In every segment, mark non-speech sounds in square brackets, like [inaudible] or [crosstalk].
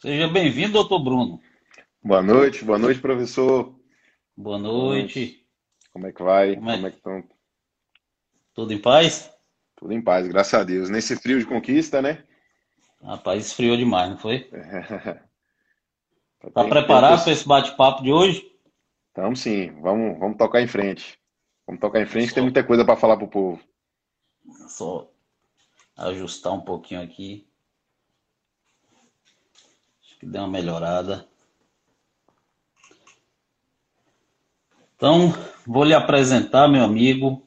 Seja bem-vindo, doutor Bruno. Boa noite, boa noite, professor. Boa noite. Como é que vai? Como é, Como é que estão? Tudo em paz? Tudo em paz, graças a Deus. Nesse frio de conquista, né? Rapaz, esfriou demais, não foi? [laughs] Tá Tá preparado para esse bate-papo de hoje? Estamos sim, vamos, vamos tocar em frente. Vamos tocar em frente, tem muita coisa para falar pro povo. Só ajustar um pouquinho aqui. Que deu uma melhorada. Então, vou lhe apresentar, meu amigo,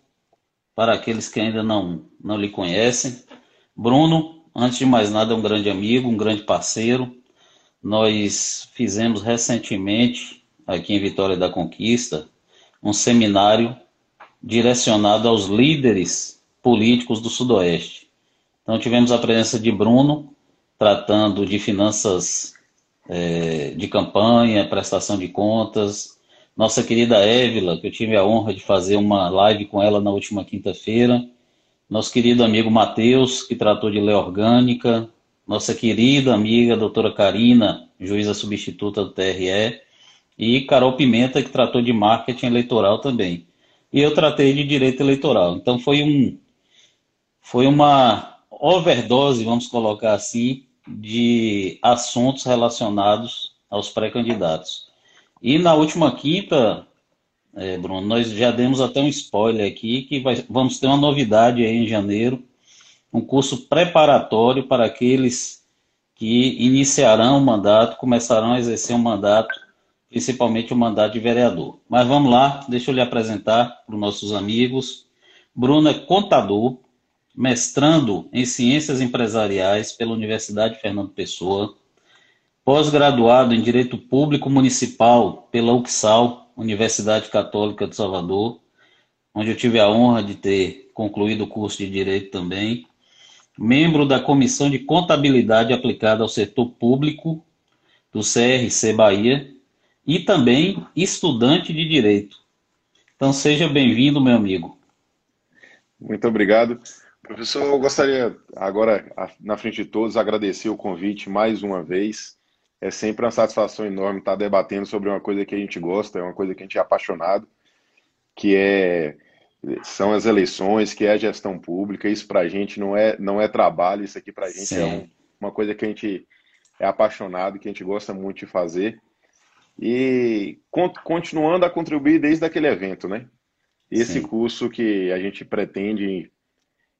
para aqueles que ainda não, não lhe conhecem. Bruno, antes de mais nada, é um grande amigo, um grande parceiro. Nós fizemos recentemente, aqui em Vitória da Conquista, um seminário direcionado aos líderes políticos do Sudoeste. Então, tivemos a presença de Bruno, tratando de finanças eh, de campanha, prestação de contas. Nossa querida Évila, que eu tive a honra de fazer uma live com ela na última quinta-feira. Nosso querido amigo Matheus, que tratou de lei orgânica. Nossa querida amiga doutora Karina, juíza substituta do TRE. E Carol Pimenta, que tratou de marketing eleitoral também. E eu tratei de direito eleitoral. Então foi um foi uma overdose, vamos colocar assim, de assuntos relacionados aos pré-candidatos. E na última quinta, eh, Bruno, nós já demos até um spoiler aqui que vai- vamos ter uma novidade aí em janeiro, um curso preparatório para aqueles que iniciarão o mandato, começarão a exercer um mandato, principalmente o mandato de vereador. Mas vamos lá, deixa eu lhe apresentar para os nossos amigos. Bruno é contador, mestrando em Ciências Empresariais pela Universidade Fernando Pessoa, pós-graduado em Direito Público Municipal pela UXAL, Universidade Católica de Salvador, onde eu tive a honra de ter concluído o curso de Direito também, membro da Comissão de Contabilidade Aplicada ao Setor Público do CRC Bahia e também estudante de Direito. Então seja bem-vindo, meu amigo. Muito obrigado. Professor, eu gostaria agora, na frente de todos, agradecer o convite mais uma vez. É sempre uma satisfação enorme estar debatendo sobre uma coisa que a gente gosta, é uma coisa que a gente é apaixonado, que é são as eleições, que é a gestão pública. Isso para a gente não é não é trabalho, isso aqui para a gente é Sim. um- uma coisa que a gente é apaixonado, que a gente gosta muito de fazer. E con- continuando a contribuir desde aquele evento, né? Esse Sim. curso que a gente pretende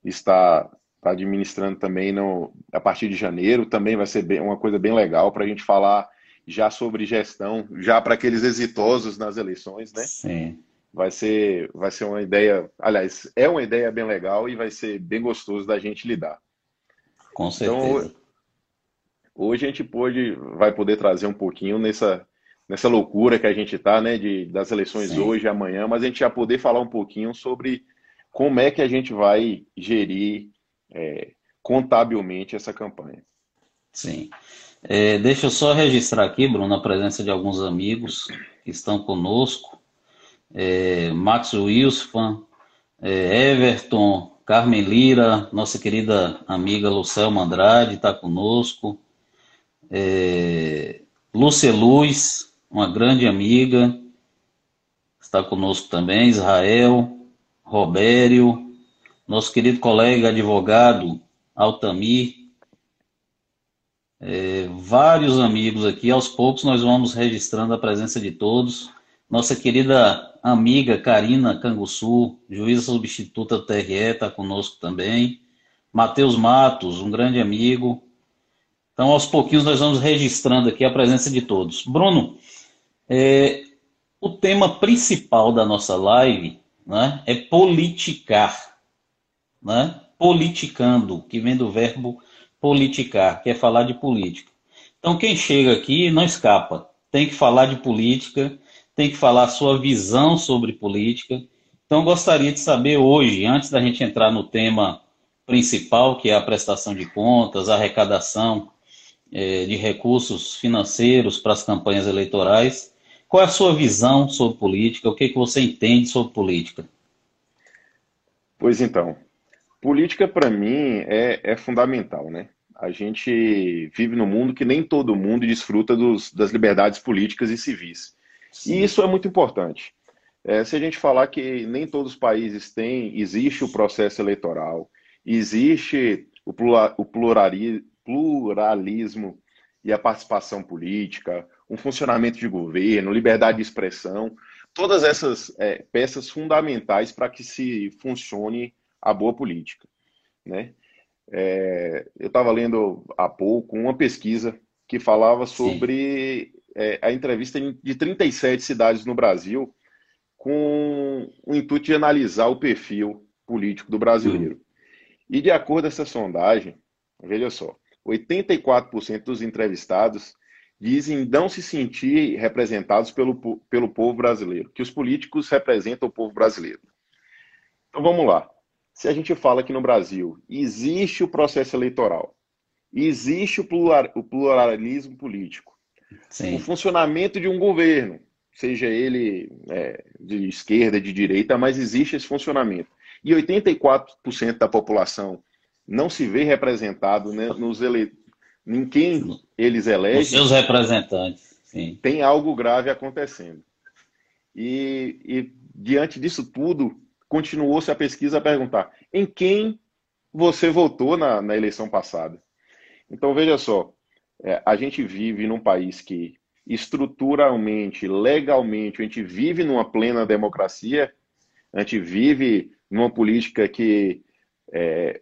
estar, estar administrando também no, a partir de janeiro, também vai ser bem- uma coisa bem legal para a gente falar já sobre gestão, já para aqueles exitosos nas eleições, né? Sim. Vai ser, vai ser uma ideia, aliás, é uma ideia bem legal e vai ser bem gostoso da gente lidar. Com Então, certeza. Hoje a gente pôde, vai poder trazer um pouquinho nessa, nessa loucura que a gente está, né, de, das eleições Sim. hoje e amanhã, mas a gente já poder falar um pouquinho sobre como é que a gente vai gerir é, contabilmente essa campanha. Sim. É, deixa eu só registrar aqui, Bruno, a presença de alguns amigos que estão conosco. É, Max Wilson, é, Everton, Carmen Lira, nossa querida amiga Lucelma Andrade está conosco. É, Lúcia Luz, uma grande amiga, está conosco também. Israel, Robério, nosso querido colega advogado Altamir, é, vários amigos aqui. Aos poucos nós vamos registrando a presença de todos. Nossa querida amiga Karina Canguçu, juíza substituta do TRE, está conosco também. Matheus Matos, um grande amigo. Então, aos pouquinhos, nós vamos registrando aqui a presença de todos. Bruno, é, o tema principal da nossa live né, é politicar, né? politicando, que vem do verbo politicar, que é falar de política. Então, quem chega aqui não escapa, tem que falar de política, tem que falar a sua visão sobre política. Então, gostaria de saber hoje, antes da gente entrar no tema principal, que é a prestação de contas, a arrecadação eh, de recursos financeiros para as campanhas eleitorais, qual é a sua visão sobre política? O que, que você entende sobre política? Pois então, política para mim é, é fundamental, né? a gente vive num mundo que nem todo mundo desfruta dos, das liberdades políticas e civis. Sim. E isso é muito importante. É, se a gente falar que nem todos os países têm, existe o processo eleitoral, existe o, pluralismo e a participação política, um funcionamento de governo, liberdade de expressão, todas essas é, peças fundamentais para que se funcione a boa política. Né? É, eu estava lendo há pouco uma pesquisa que falava sobre é, a entrevista de 37 cidades no Brasil com o intuito de analisar o perfil político do brasileiro. Uhum. E de acordo com essa sondagem, veja só, 84% dos entrevistados dizem não se sentir representados pelo, pelo povo brasileiro, que os políticos representam o povo brasileiro. Então vamos lá. Se a gente fala que no Brasil existe o processo eleitoral, existe o, plural, o pluralismo político, Sim. o funcionamento de um governo, seja ele é, de esquerda, de direita, mas existe esse funcionamento. E 84% da população não se vê representado né, nos ele em quem eles elegem. Os seus representantes, sim. Tem algo grave acontecendo. E, e diante disso tudo, continuou-se a pesquisa a perguntar: em quem você votou na, na eleição passada? Então, veja só, é, a gente vive num país que estruturalmente, legalmente, a gente vive numa plena democracia, a gente vive numa política que é,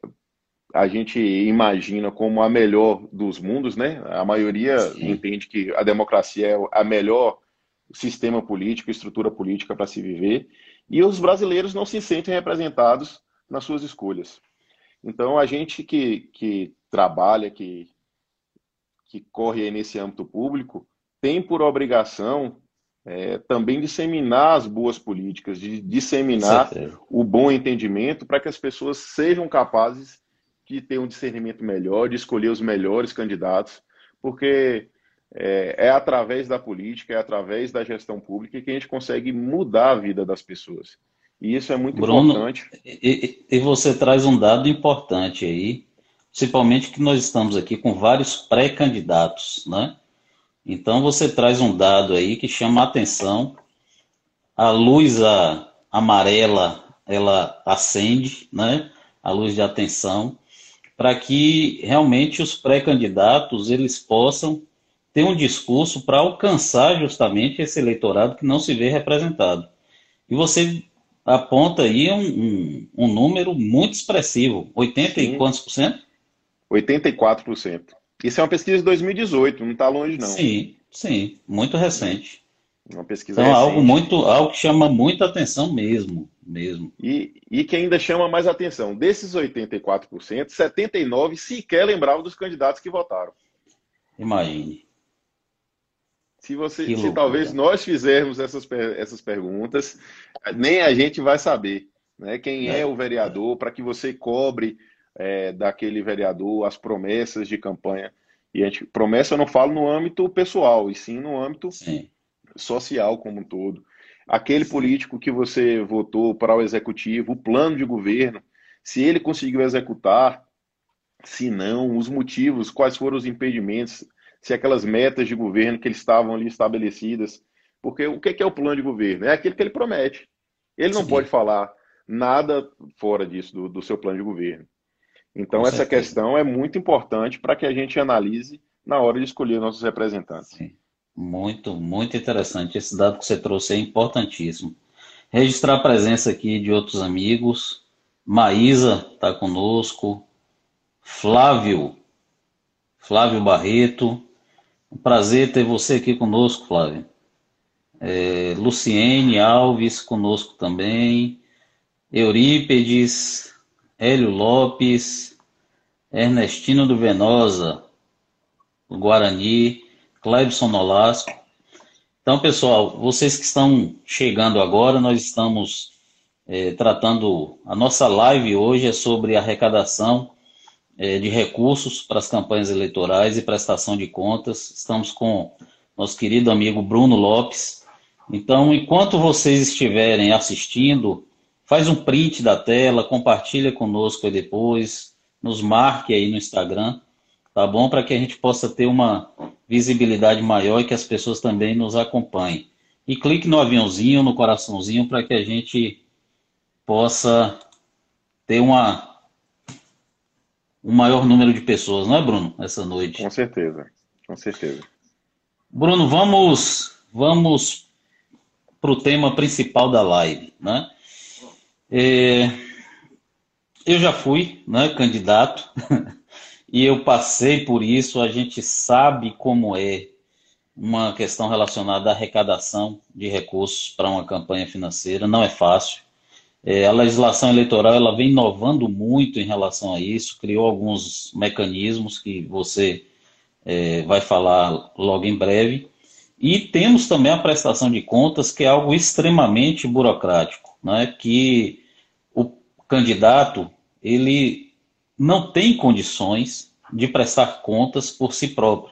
a gente imagina como a melhor dos mundos, né? A maioria Sim. entende que a democracia é a melhor sistema político, estrutura política para se viver, e os brasileiros não se sentem representados nas suas escolhas. Então, a gente que, que trabalha, que, que corre nesse âmbito público, tem por obrigação é, também disseminar as boas políticas, de disseminar o bom entendimento para que as pessoas sejam capazes de ter um discernimento melhor, de escolher os melhores candidatos, porque é, é, através da política, é através da gestão pública que a gente consegue mudar a vida das pessoas. E isso é muito Bruno, importante. E, e você traz um dado importante aí, principalmente que nós estamos aqui com vários pré-candidatos, né? Então você traz um dado aí que chama a atenção. A luz amarela, ela acende, né? A luz de atenção para que realmente os pré-candidatos eles possam ter um discurso para alcançar justamente esse eleitorado que não se vê representado. E você aponta aí um, um, um número muito expressivo, 80 Sim. e quantos por cento? 84%. Isso é uma pesquisa de 2018, não está longe não. Sim, sim, muito recente. Uma pesquisa então, recente. algo muito, algo que chama muita atenção mesmo mesmo. E, e que ainda chama mais atenção, desses 84%, 79% sequer lembravam dos candidatos que votaram. Imagine. Se, você, se talvez nós fizermos essas, essas perguntas, nem a gente vai saber né, quem é, é o vereador, para que você cobre é, daquele vereador as promessas de campanha. E a gente, promessa eu não falo no âmbito pessoal, e sim no âmbito sim. social como um todo aquele político que você votou para o executivo, o plano de governo, se ele conseguiu executar, se não, os motivos, quais foram os impedimentos, se aquelas metas de governo que eles estavam ali estabelecidas. Porque o que é o plano de governo? É aquele que ele promete. Ele não Sim. pode falar nada fora disso, do, do seu plano de governo. Então, Com essa certeza. questão é muito importante para que a gente analise na hora de escolher nossos representantes. Sim. Muito, muito interessante. Esse dado que você trouxe é importantíssimo. Registrar a presença aqui de outros amigos. Maísa está conosco. Flávio. Flávio Barreto. Um prazer ter você aqui conosco, Flávio. É, Luciene Alves conosco também. Eurípedes. Hélio Lopes. Ernestino do Venosa. Guarani. Clebson Nolasco. Então, pessoal, vocês que estão chegando agora, nós estamos é, tratando. A nossa live hoje é sobre arrecadação é, de recursos para as campanhas eleitorais e prestação de contas. Estamos com nosso querido amigo Bruno Lopes. Então, enquanto vocês estiverem assistindo, faz um print da tela, compartilha conosco aí depois, nos marque aí no Instagram tá bom? Para que a gente possa ter uma visibilidade maior e que as pessoas também nos acompanhem. E clique no aviãozinho, no coraçãozinho, para que a gente possa ter uma, um maior número de pessoas, não é, Bruno, essa noite? Com certeza, com certeza. Bruno, vamos, vamos para o tema principal da live, né? É, eu já fui né, candidato [laughs] e eu passei por isso. A gente sabe como é uma questão relacionada à arrecadação de recursos para uma campanha financeira. Não é fácil. É, a legislação eleitoral ela vem inovando muito em relação a isso, criou alguns mecanismos que você é, vai falar logo em breve. E temos também a prestação de contas, que é algo extremamente burocrático, né? que o candidato ele não tem condições de prestar contas por si próprio.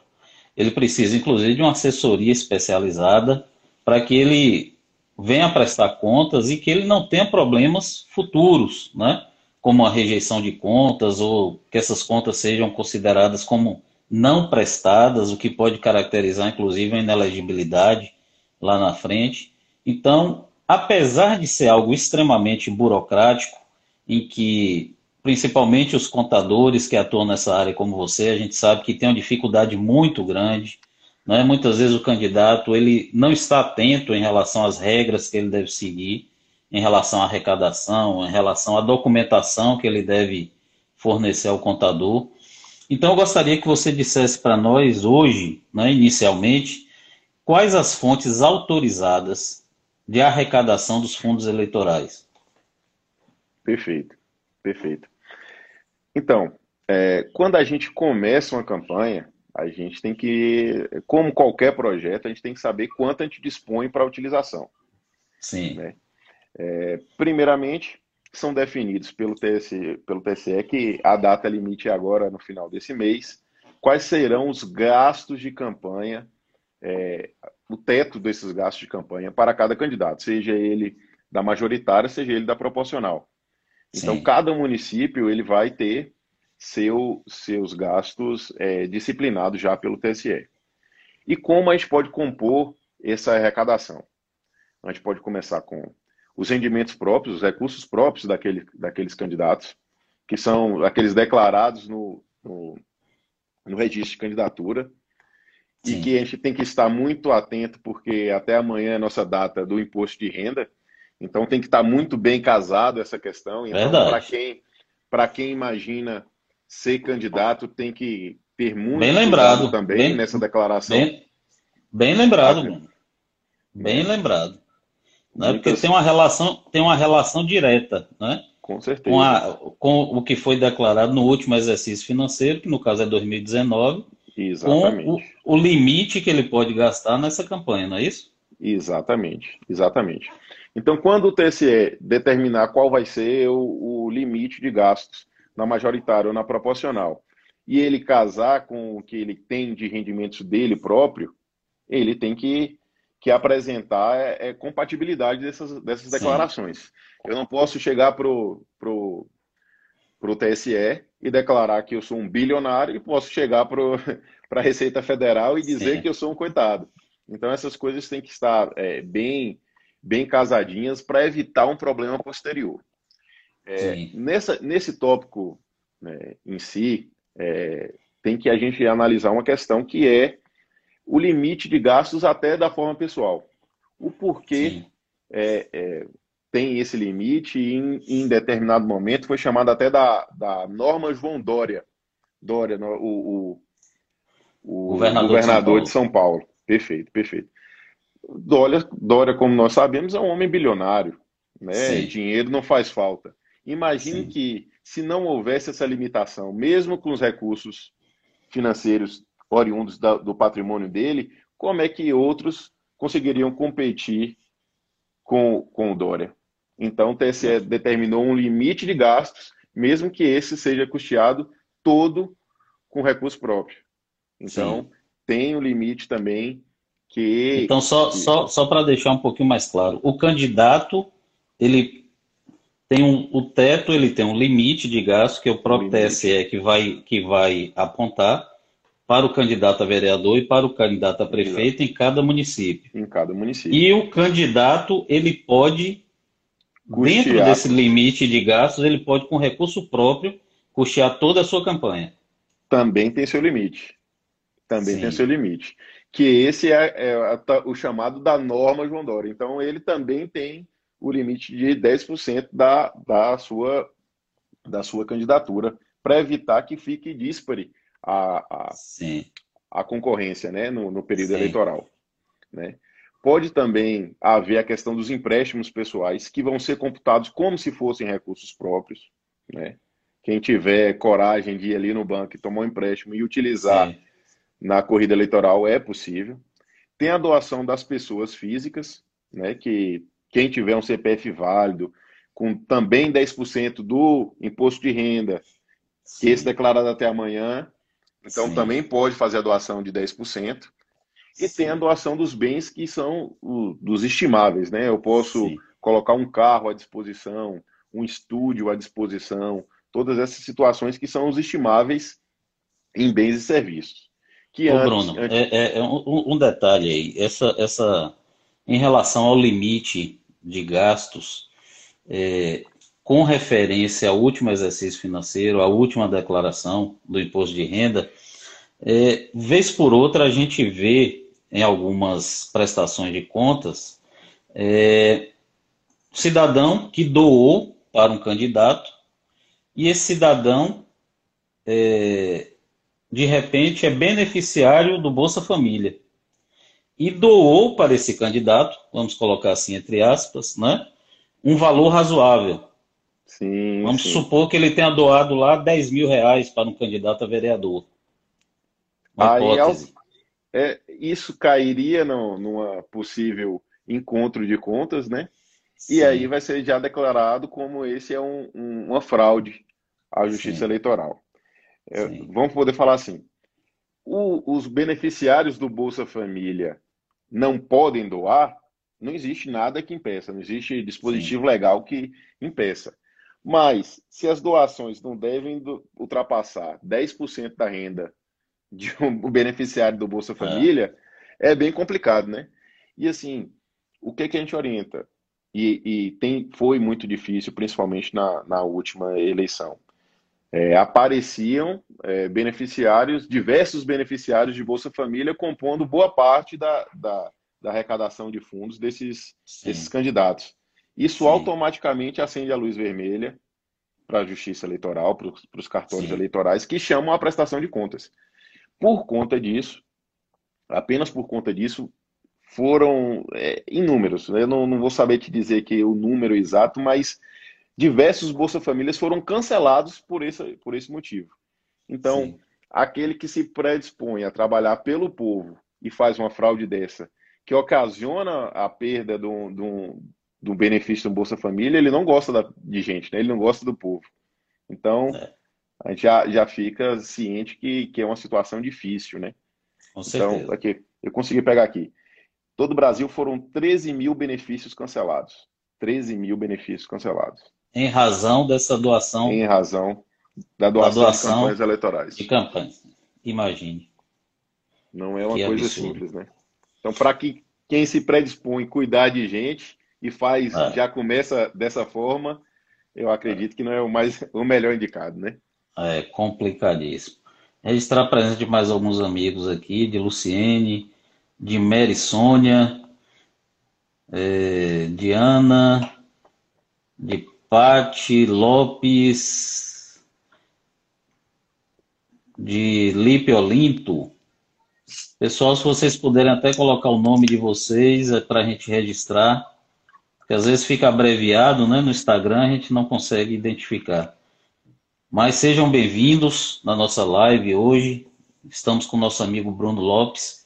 Ele precisa, inclusive, de uma assessoria especializada para que ele venha prestar contas e que ele não tenha problemas futuros, né? como a rejeição de contas ou que essas contas sejam consideradas como não prestadas, o que pode caracterizar, inclusive, a inelegibilidade lá na frente. Então, apesar de ser algo extremamente burocrático, em que principalmente os contadores que atuam nessa área como você, a gente sabe que tem uma dificuldade muito grande. Né? Muitas vezes o candidato ele não está atento em relação às regras que ele deve seguir, em relação à arrecadação, em relação à documentação que ele deve fornecer ao contador. Então eu gostaria que você dissesse para nós hoje, né, inicialmente, quais as fontes autorizadas de arrecadação dos fundos eleitorais. Perfeito, perfeito. Então, é, quando a gente começa uma campanha, a gente tem que, como qualquer projeto, a gente tem que saber quanto a gente dispõe para a utilização. Sim. Né? É, primeiramente, são definidos pelo TSE, pelo TSE que a data limite é agora no final desse mês. Quais serão os gastos de campanha, é, o teto desses gastos de campanha para cada candidato, seja ele da majoritária, seja ele da proporcional. Então, Sim. cada município ele vai ter seu, seus gastos é, disciplinados já pelo TSE. E como a gente pode compor essa arrecadação? A gente pode começar com os rendimentos próprios, os recursos próprios daquele, daqueles candidatos, que são aqueles declarados no, no, no registro de candidatura, Sim. e que a gente tem que estar muito atento, porque até amanhã é a nossa data do imposto de renda, então tem que estar muito bem casado essa questão. Então, para quem, quem imagina ser candidato, tem que ter muito bem lembrado também bem, nessa declaração. Bem, bem lembrado, mano. Bem lembrado. Né? Porque tem uma, relação, tem uma relação direta né? com, certeza. Com, a, com o que foi declarado no último exercício financeiro, que no caso é 2019, Exatamente. com o, o limite que ele pode gastar nessa campanha, não é isso? Exatamente, exatamente. Então, quando o TSE determinar qual vai ser o, o limite de gastos na majoritária ou na proporcional, e ele casar com o que ele tem de rendimentos dele próprio, ele tem que, que apresentar é, é compatibilidade dessas, dessas declarações. Eu não posso chegar para o pro, pro TSE e declarar que eu sou um bilionário e posso chegar para [laughs] a Receita Federal e dizer Sim. que eu sou um coitado. Então, essas coisas têm que estar é, bem bem casadinhas para evitar um problema posterior. É, nessa, nesse tópico né, em si, é, tem que a gente analisar uma questão que é o limite de gastos até da forma pessoal. O porquê é, é, tem esse limite e em, em, determinado momento foi chamado até da, da norma João Dória. Dória, o, o, o governador, governador de, São de São Paulo. Perfeito, perfeito. Dória, Dória, como nós sabemos, é um homem bilionário. Né? Dinheiro não faz falta. Imagine Sim. que, se não houvesse essa limitação, mesmo com os recursos financeiros oriundos da, do patrimônio dele, como é que outros conseguiriam competir com, com o Dória? Então, o TSE determinou um limite de gastos, mesmo que esse seja custeado todo com recurso próprio. Então, Sim. tem um limite também que. Então, só, só, só para deixar um pouquinho mais claro, o candidato ele tem um, o teto, ele tem um limite de gasto que o próprio TSE que vai, que vai apontar para o candidato a vereador e para o candidato a prefeito Exato. em cada município. Em cada município. E o candidato, ele pode, custear. dentro desse limite de gastos, ele pode, com recurso próprio, custear toda a sua campanha. Também tem seu limite. Também Sim. tem seu limite. Que esse é, é, o chamado da norma João Dória. Então, ele também tem o limite de 10% da, da, sua, da sua candidatura, para evitar que fique díspare a, a, a concorrência né, no, no período Sim. eleitoral. Né? Pode também haver a questão dos empréstimos pessoais, que vão ser computados como se fossem recursos próprios. Né? Quem tiver coragem de ir ali no banco e tomar um empréstimo e utilizar Sim. Na corrida eleitoral é possível. Tem a doação das pessoas físicas, né, que quem tiver um CPF válido, com também 10% do imposto de renda, Sim. que esse declarado até amanhã, então Sim. também pode fazer a doação de 10%. E Sim. tem a doação dos bens que são o, dos estimáveis, né? Eu posso colocar um carro à disposição, um estúdio à disposição, todas essas situações que são os estimáveis em bens e serviços. Que Ô, antes, Bruno, antes... É, é, é um, um, detalhe aí, essa, essa, em relação ao limite de gastos, é, com referência ao último exercício financeiro, à última declaração do imposto de renda, é, vez por outra a gente vê em algumas prestações de contas é, cidadão que doou para um candidato e esse cidadão é, de repente é beneficiário do Bolsa Família e doou para esse candidato, vamos colocar assim entre aspas, né, um valor razoável. Sim, Vamos sim. supor que ele tenha doado lá 10 mil reais para um candidato a vereador. Uma Aí, hipótese. É, isso cairia no, numa possível encontro de contas, né? Sim. E aí vai ser já declarado como esse é um, um, uma fraude à justiça eleitoral. É, vamos poder falar assim: o, os beneficiários do Bolsa Família não podem doar, não existe nada que impeça, não existe dispositivo Sim. legal que impeça. Mas, se as doações não devem ultrapassar 10% da renda de um beneficiário do Bolsa Família, é. é, bem complicado, né? E assim, o que, que a gente orienta? E, e tem, foi muito difícil, principalmente na, na última eleição. É, apareciam é, beneficiários, diversos beneficiários de Bolsa Família, compondo boa parte da, da, da arrecadação de fundos desses, desses candidatos. Isso Sim. automaticamente acende a luz vermelha para a Justiça Eleitoral, para os cartórios Sim. eleitorais, que chamam a prestação de contas. Por conta disso, apenas por conta disso, foram é, inúmeros. Eu não, não vou saber te dizer que o número exato, mas diversos Bolsa Famílias foram cancelados por esse, por esse motivo. Então, Sim. aquele que se predispõe a trabalhar pelo povo e faz uma fraude dessa, que ocasiona a perda de um, do benefício do Bolsa Família, ele não gosta da, de gente, né? ele não gosta do povo. Então, é. a gente já, já fica ciente que, que é uma situação difícil, né? Com então, aqui, eu consegui pegar aqui. Todo o Brasil foram 13 mil benefícios cancelados. 13 mil benefícios cancelados. Em razão dessa doação. Em razão da doação, da doação de campanhas eleitorais. De campanhas. Imagine. Não é uma que coisa absurdo. simples, né? Então, para que quem se predispõe cuidar de gente, e faz, é. já começa dessa forma, eu acredito que não é o mais o melhor indicado, né? É complicadíssimo. Registrar a presença de mais alguns amigos aqui, de Luciene, de Mary Sônia, é, de Ana, de Pati Lopes, de Lipe Olinto. Pessoal, se vocês puderem até colocar o nome de vocês é para a gente registrar que às vezes fica abreviado né, no Instagram, a gente não consegue identificar. Mas sejam bem-vindos na nossa live hoje. Estamos com o nosso amigo Bruno Lopes.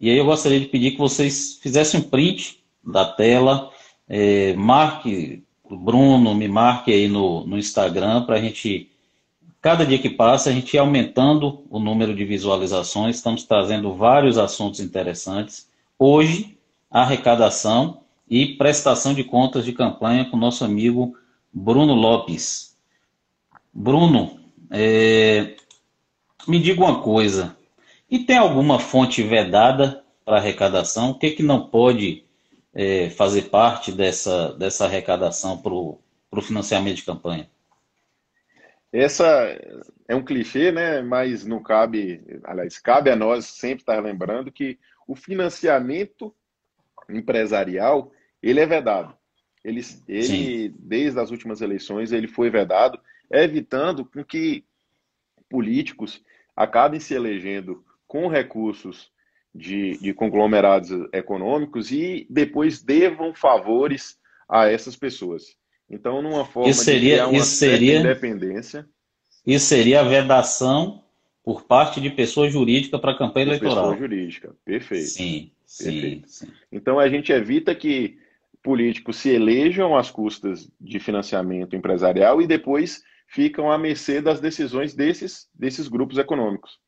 E aí eu gostaria de pedir que vocês fizessem um print da tela, é, marque Bruno, me marque aí no, no Instagram para a gente, cada dia que passa, a gente ir aumentando o número de visualizações. Estamos trazendo vários assuntos interessantes. Hoje, arrecadação e prestação de contas de campanha com nosso amigo Bruno Lopes. Bruno, é, me diga uma coisa. E tem alguma fonte vedada para arrecadação? O que, que não pode é, fazer parte dessa, dessa arrecadação para o financiamento de campanha? Essa é um clichê, né? Mas não cabe, aliás, cabe a nós sempre estar lembrando que o financiamento empresarial ele é vedado. Ele, ele desde as últimas eleições, ele foi vedado, evitando com que políticos acabem se elegendo com recursos de, de conglomerados econômicos e depois devam favores a essas pessoas. Então, numa forma isso seria, de uma isso seria, independência. Isso seria a vedação por parte de pessoa jurídica para a campanha eleitoral. Pessoa jurídica, perfeito. Sim, perfeito. sim, sim. Então a gente evita que políticos se elejam às custas de financiamento empresarial e depois ficam à mercê das decisões desses, desses grupos econômicos.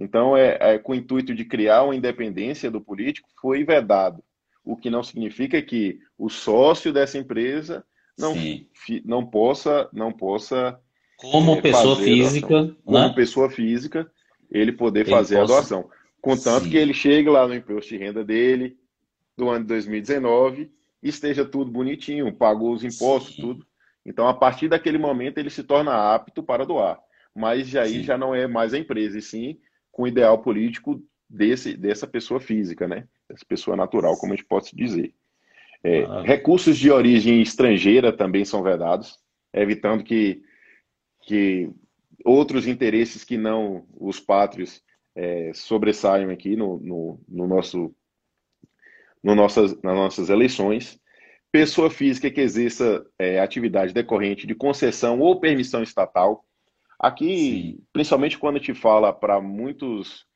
Então, é, é, com o intuito de criar uma independência do político, foi vedado. O que não significa que o sócio dessa empresa não, fi, não possa, não possa como é, pessoa física, né? como pessoa física, ele poder ele fazer possa... a doação. Contanto Sim. que ele chegue lá no imposto de renda dele do ano de 2019 e esteja tudo bonitinho, pagou os impostos, Sim. tudo. Então, a partir daquele momento, ele se torna apto para doar. Mas aí sim. já não é mais a empresa, e sim com o ideal político desse, dessa pessoa física, né? Dessa pessoa natural, como a gente pode dizer. É, ah. Recursos de origem estrangeira também são vedados, evitando que, que outros interesses que não os pátrios é, sobressaiam aqui no, no, no nosso, no nossas, nas nossas eleições. Pessoa física que exerça é, atividade decorrente de concessão ou permissão estatal, Aqui, Sim. principalmente quando a gente fala para muitos,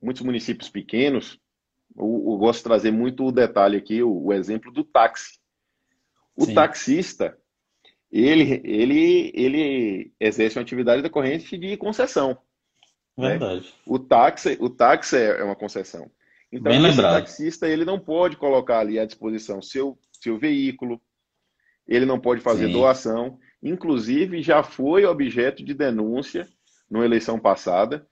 muitos municípios pequenos, eu, eu, gosto de trazer muito o detalhe aqui, o, o exemplo do táxi. O Sim. taxista, ele, ele, ele exerce uma atividade decorrente de concessão. Né? Verdade. Né? O, táxi, o táxi é uma concessão. Então, Bem esse lembrado. taxista ele não pode colocar ali à disposição seu, seu veículo, ele não pode fazer Sim. doação. Inclusive, já foi objeto de denúncia numa eleição passada,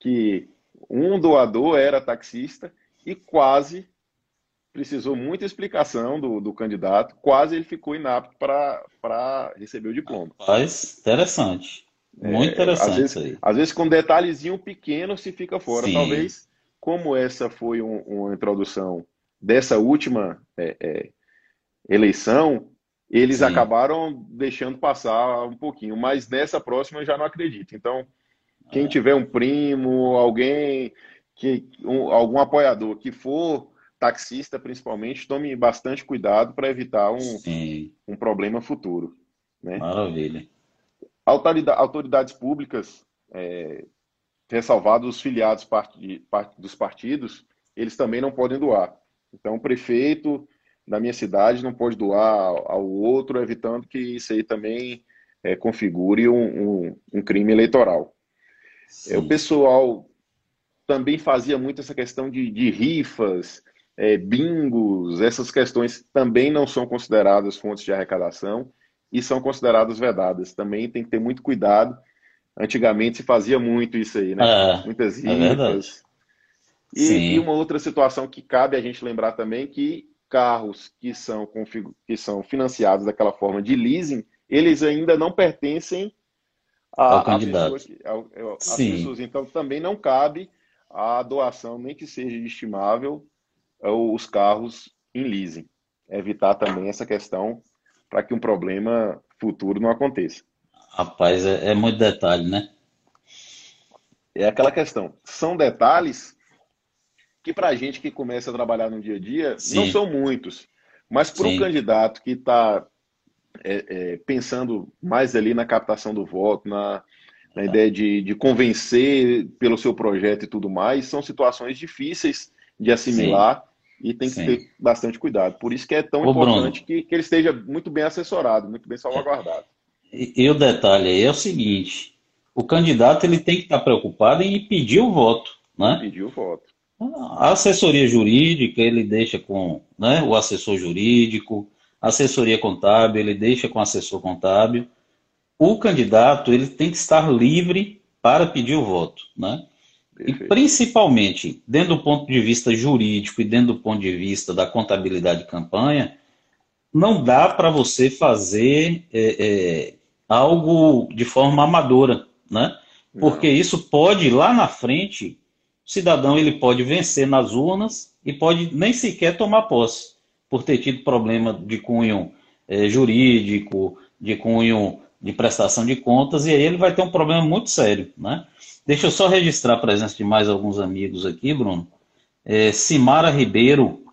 que um doador era taxista e quase precisou muita explicação do, do candidato, quase ele ficou inapto para receber o diploma. Mas interessante. Muito é, interessante às vezes, aí. Às vezes com um detalhezinho pequeno se fica fora. Sim. Talvez, como essa foi um, uma introdução dessa última é, é, eleição, eles Sim. acabaram deixando passar um pouquinho, mas nessa próxima eu já não acredito. Então, quem é. tiver um primo, alguém que um, algum apoiador que for taxista, principalmente, tome bastante cuidado para evitar um, um problema futuro. Né? Maravilha. Autoridade, autoridades públicas, é, ressalvados os filiados part, part, dos partidos, eles também não podem doar. Então, o prefeito, da minha cidade não pode doar ao outro, evitando que isso aí também é, configure um, um, um, crime eleitoral. É, o pessoal também fazia muito essa questão de, de rifas, é, bingos, essas questões também não são consideradas fontes de arrecadação e são consideradas vedadas. Também tem que ter muito cuidado. Antigamente se fazia muito isso aí, né? É, Muitas é rifas. É e, e, uma outra situação que cabe a gente lembrar também que carros que são, que são financiados daquela forma de leasing, eles ainda não pertencem a, ao candidato. Pessoas. Então, também não cabe a doação, nem que seja estimável, os carros em leasing. Evitar também essa questão para que um problema futuro não aconteça. Rapaz, é, é muito detalhe, né? É aquela questão. São detalhes que para a gente que começa a trabalhar no dia a dia, Sim. não são muitos. Mas para um candidato que está é, é, pensando mais ali na captação do voto, na, na é. ideia de, de convencer pelo seu projeto e tudo mais, são situações difíceis de assimilar Sim. e tem que Sim. ter bastante cuidado. Por isso que é tão Ô, importante que, que ele esteja muito bem assessorado, muito bem salvaguardado. E, e o detalhe aí é o seguinte: o candidato ele tem que estar preocupado em pedir o voto. Né? Pedir o voto. A assessoria jurídica ele deixa com né, o assessor jurídico, assessoria contábil, ele deixa com o assessor contábil. O candidato ele tem que estar livre para pedir o voto, né? E principalmente, dentro do ponto de vista jurídico e dentro do ponto de vista da contabilidade de campanha, não dá para você fazer é, é, algo de forma amadora, né? Porque não. isso pode, lá na frente, o cidadão ele pode vencer nas urnas e pode nem sequer tomar posse, por ter tido problema de cunho é, jurídico, de cunho de prestação de contas, e aí ele vai ter um problema muito sério, né? Deixa eu só registrar a presença de mais alguns amigos aqui, Bruno. É, Simara Ribeiro,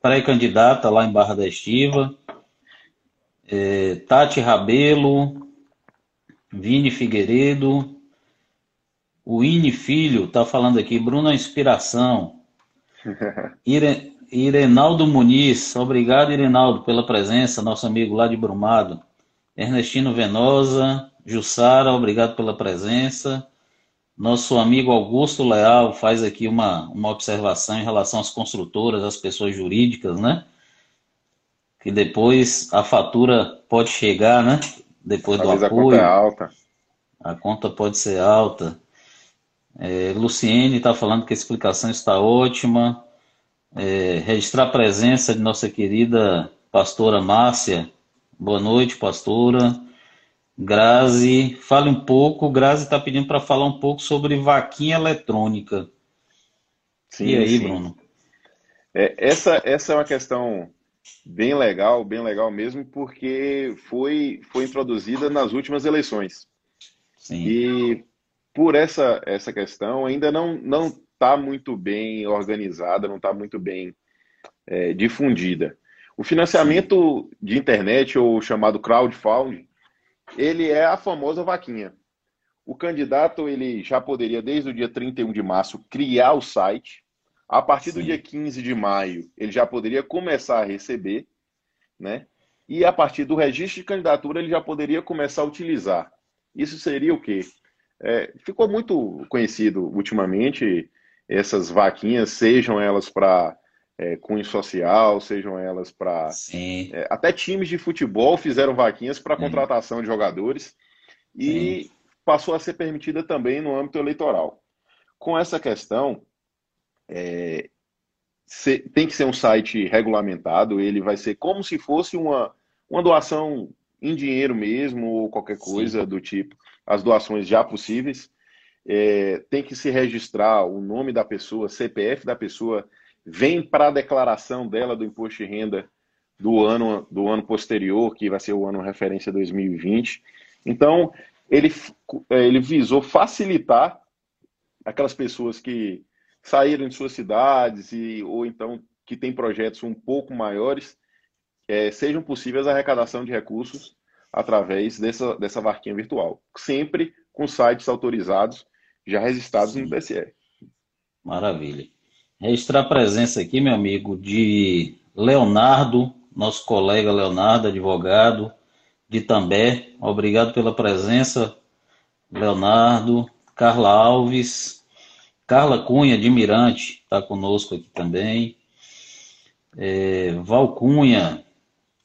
pré-candidata lá em Barra da Estiva. É, Tati Rabelo, Vini Figueiredo, o Ine Filho está falando aqui, Bruno é inspiração. [laughs] Ire, Irenaldo Muniz, obrigado Irenaldo pela presença, nosso amigo lá de Brumado. Ernestino Venosa, Jussara, obrigado pela presença. Nosso amigo Augusto Leal faz aqui uma, uma observação em relação às construtoras, às pessoas jurídicas, né? Que depois a fatura pode chegar, né? Depois do apoio. A conta é alta. A conta pode ser alta. É, Luciene está falando que a explicação está ótima. É, registrar a presença de nossa querida pastora Márcia, Boa noite, pastora. Grazi, fale um pouco. Grazi está pedindo para falar um pouco sobre vaquinha eletrônica. Sim, e aí, sim. Bruno? É, essa, essa é uma questão bem legal, bem legal mesmo, porque foi, foi introduzida nas últimas eleições. Sim. E por essa, essa questão ainda não não está muito bem organizada, não está muito bem é, difundida. O financiamento Sim. de internet, ou chamado crowdfunding, ele é a famosa vaquinha. O candidato ele já poderia, desde o dia 31 de março, criar o site. A partir Sim. do dia 15 de maio, ele já poderia começar a receber, né? E a partir do registro de candidatura, ele já poderia começar a utilizar. Isso seria o quê? É, ficou muito conhecido ultimamente essas vaquinhas, sejam elas para é, cunho social, sejam elas para. É, até times de futebol fizeram vaquinhas para contratação de jogadores e Sim. passou a ser permitida também no âmbito eleitoral. Com essa questão, é, se, tem que ser um site regulamentado, ele vai ser como se fosse uma, uma doação em dinheiro mesmo, ou qualquer coisa Sim. do tipo, as doações já possíveis. É, tem que se registrar o nome da pessoa, CPF da pessoa vem para a declaração dela do imposto de renda do ano, do ano posterior, que vai ser o ano referência 2020. Então, ele, é, ele visou facilitar aquelas pessoas que saíram de suas cidades e, ou então que têm projetos um pouco maiores, é, sejam possíveis a arrecadação de recursos através dessa, dessa varquinha virtual. Sempre com sites autorizados, já registrados Sim. no TSE. Maravilha. Registrar a presença aqui, meu amigo, de Leonardo, nosso colega Leonardo, advogado de També. Obrigado pela presença, Leonardo. Carla Alves, Carla Cunha, de Mirante, está conosco aqui também. É, Val Cunha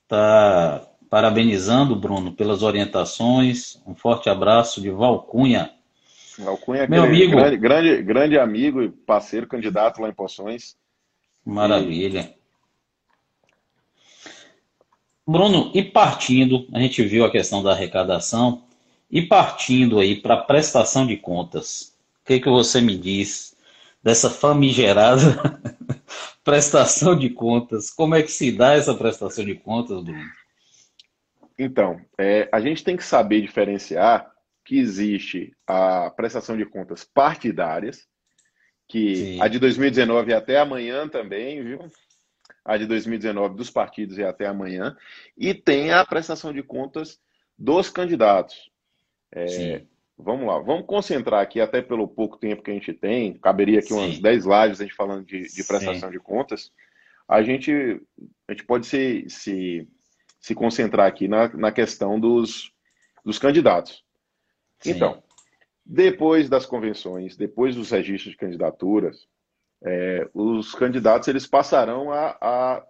está parabenizando, Bruno, pelas orientações. Um forte abraço de Val Cunha. Alcunha é Meu amigo. Grande, grande, grande amigo e parceiro, candidato lá em Poções. Maravilha. E... Bruno, e partindo, a gente viu a questão da arrecadação, e partindo aí para a prestação de contas, o que, que você me diz dessa famigerada [laughs] prestação de contas? Como é que se dá essa prestação de contas, Bruno? Então, é, a gente tem que saber diferenciar que existe a prestação de contas partidárias, que Sim. a de 2019 é até amanhã também, viu? A de 2019 dos partidos é até amanhã. E tem a prestação de contas dos candidatos. É, vamos lá, vamos concentrar aqui, até pelo pouco tempo que a gente tem, caberia aqui Sim. umas 10 lives a gente falando de, de prestação Sim. de contas. A gente, a gente pode se, se, se concentrar aqui na, na questão dos, dos candidatos. Então, depois das convenções, depois dos registros de candidaturas, é, os candidatos eles passarão a, a,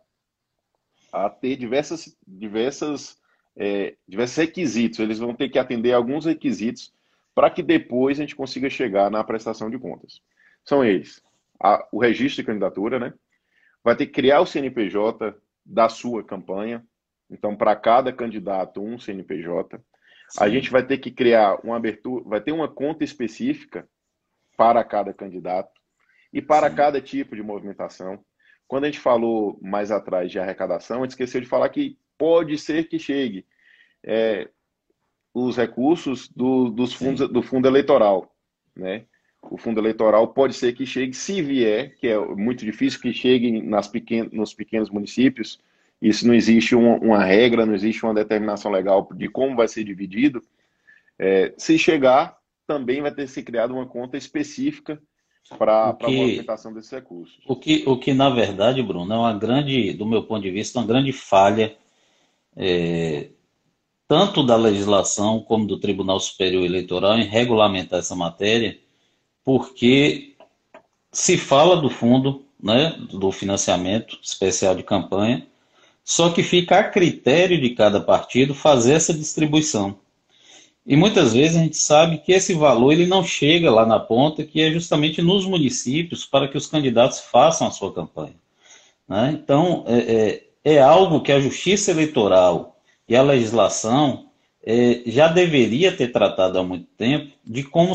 a ter diversas, diversas, é, diversos requisitos. Eles vão ter que atender alguns requisitos para que depois a gente consiga chegar na prestação de contas. São eles: a, o registro de candidatura, né? Vai ter que criar o CNPJ da sua campanha. Então, para cada candidato, um CNPJ. Sim. A gente vai ter que criar uma abertura, vai ter uma conta específica para cada candidato e para Sim. cada tipo de movimentação. Quando a gente falou mais atrás de arrecadação, a gente esqueceu de falar que pode ser que chegue é, os recursos do, dos fundos, do fundo eleitoral, né? O fundo eleitoral pode ser que chegue, se vier, que é muito difícil que chegue nas pequen nos pequenos municípios, isso não existe uma, uma, regra, não existe uma determinação legal de como vai ser dividido. É, se chegar, também vai ter que ser criada uma conta específica para a movimentação desses recursos. O que, o que, na verdade, Bruno, é uma grande, do meu ponto de vista, uma grande falha, é, tanto da legislação como do Tribunal Superior Eleitoral em regulamentar essa matéria, porque se fala do fundo, né, do financiamento especial de campanha, só que fica a critério de cada partido fazer essa distribuição. E muitas vezes a gente sabe que esse valor ele não chega lá na ponta, que é justamente nos municípios para que os candidatos façam a sua campanha. Né? Então, é, é, é, algo que a justiça eleitoral e a legislação é, já deveria ter tratado há muito tempo de como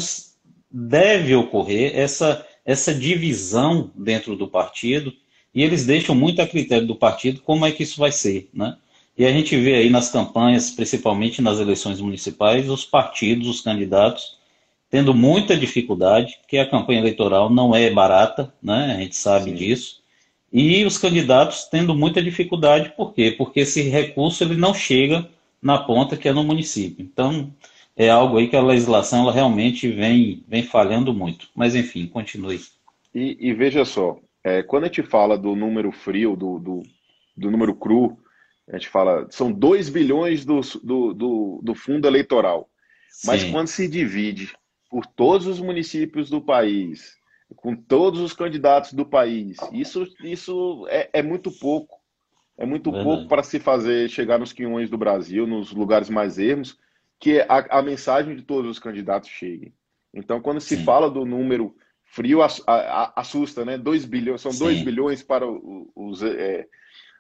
deve ocorrer essa, essa divisão dentro do partido, e eles deixam muito a critério do partido como é que isso vai ser. Né? E a gente vê aí nas campanhas, principalmente nas eleições municipais, os partidos, os candidatos, tendo muita dificuldade, porque a campanha eleitoral não é barata, né? a gente sabe Sim. disso, e os candidatos tendo muita dificuldade, por quê? Porque esse recurso ele não chega na ponta que é no município. Então, é algo aí que a legislação ela realmente vem, vem falhando muito. Mas, enfim, continue. E, e veja só, é, quando a gente fala do número frio, do, do, do número cru, a gente fala, são 2 bilhões do, do, do, do fundo eleitoral. Sim. Mas quando se divide por todos os municípios do país, com todos os candidatos do país, isso, isso é, é muito pouco. É muito Verdade. pouco para se fazer chegar nos quinhões do Brasil, nos lugares mais ermos, que a, a mensagem de todos os candidatos chegue. Então, quando se Sim. fala do número frio, assusta, né? 2 bilhões, são 2 bilhões para os, é,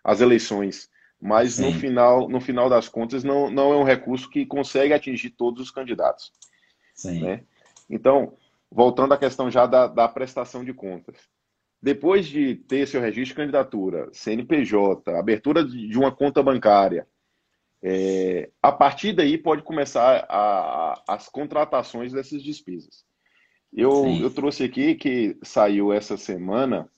as eleições mas no final, no final das contas não, não é um recurso que consegue atingir todos os candidatos. Sim. Né? Então, voltando à questão já da, da prestação de contas. Depois de ter seu registro de candidatura, CNPJ, abertura de uma conta bancária, é, a partir daí pode começar a, a, as contratações dessas despesas. Eu, eu trouxe aqui que saiu essa semana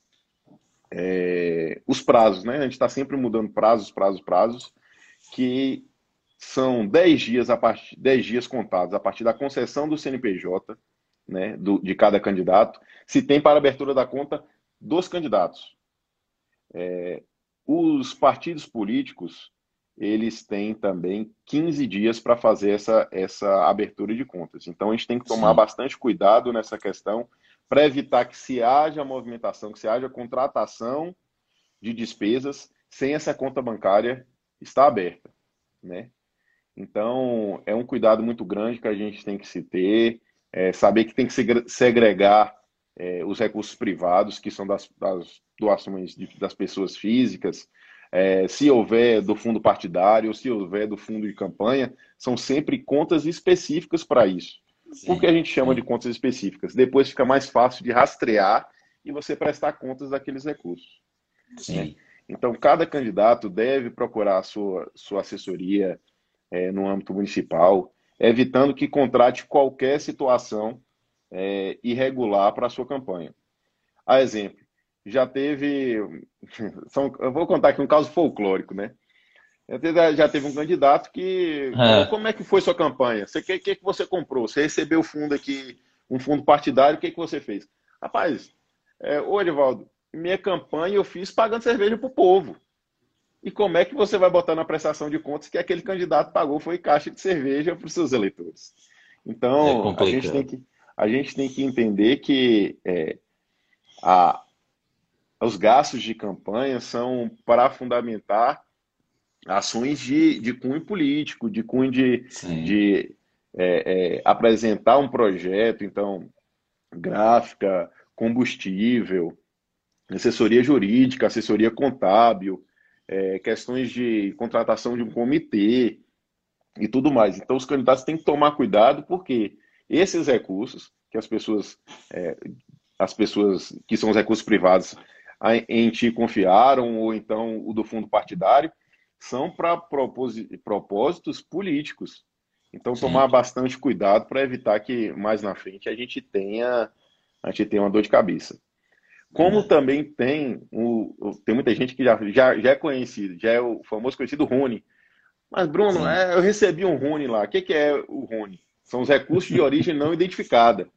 é, os prazos, né? A gente está sempre mudando prazos, prazos, prazos, que são 10 dias a partir 10 dias contados a partir da concessão do CNPJ, né, do, de cada candidato, se tem para abertura da conta dos candidatos. É, os partidos políticos eles têm também 15 dias para fazer essa, essa abertura de contas. Então a gente tem que tomar Sim. bastante cuidado nessa questão para evitar que se haja movimentação, que se haja contratação de despesas sem essa conta bancária estar aberta, né? Então, é um cuidado muito grande que a gente tem que se ter, é, saber que tem que segregar é, os recursos privados, que são das, das doações de, das pessoas físicas, é, se houver do fundo partidário, se houver do fundo de campanha, são sempre contas específicas para isso. Sim, Por que a gente chama sim. de contas específicas? Depois fica mais fácil de rastrear e você prestar contas daqueles recursos. Né? Então, cada candidato deve procurar a sua, sua assessoria é, no âmbito municipal, evitando que contrate qualquer situação é, irregular para a sua campanha. A exemplo, já teve. São, eu vou contar aqui um caso folclórico, né? Já teve um candidato que. É. Como é que foi sua campanha? O que, que, que você comprou? Você recebeu fundo aqui, um fundo partidário, o que, que você fez? Rapaz, é, ô Edivaldo, minha campanha eu fiz pagando cerveja para o povo. E como é que você vai botar na prestação de contas que aquele candidato pagou foi caixa de cerveja para os seus eleitores? Então, é a, gente tem que, a gente tem que entender que é, a, os gastos de campanha são para fundamentar ações de, de cunho político, de cunho de, de é, é, apresentar um projeto, então, gráfica, combustível, assessoria jurídica, assessoria contábil, é, questões de contratação de um comitê e tudo mais. Então, os candidatos têm que tomar cuidado, porque esses recursos que as pessoas, é, as pessoas que são os recursos privados em ti confiaram, ou então o do fundo partidário, são para propósitos políticos. Então, Sim. tomar bastante cuidado para evitar que mais na frente a gente tenha, a gente tenha uma dor de cabeça. Como é. também tem, o, tem muita gente que já, já, já é conhecido, já é o famoso conhecido Rune. Mas, Bruno, é, eu recebi um Rune lá. O que, que é o Rune? São os recursos de origem não [laughs] identificada.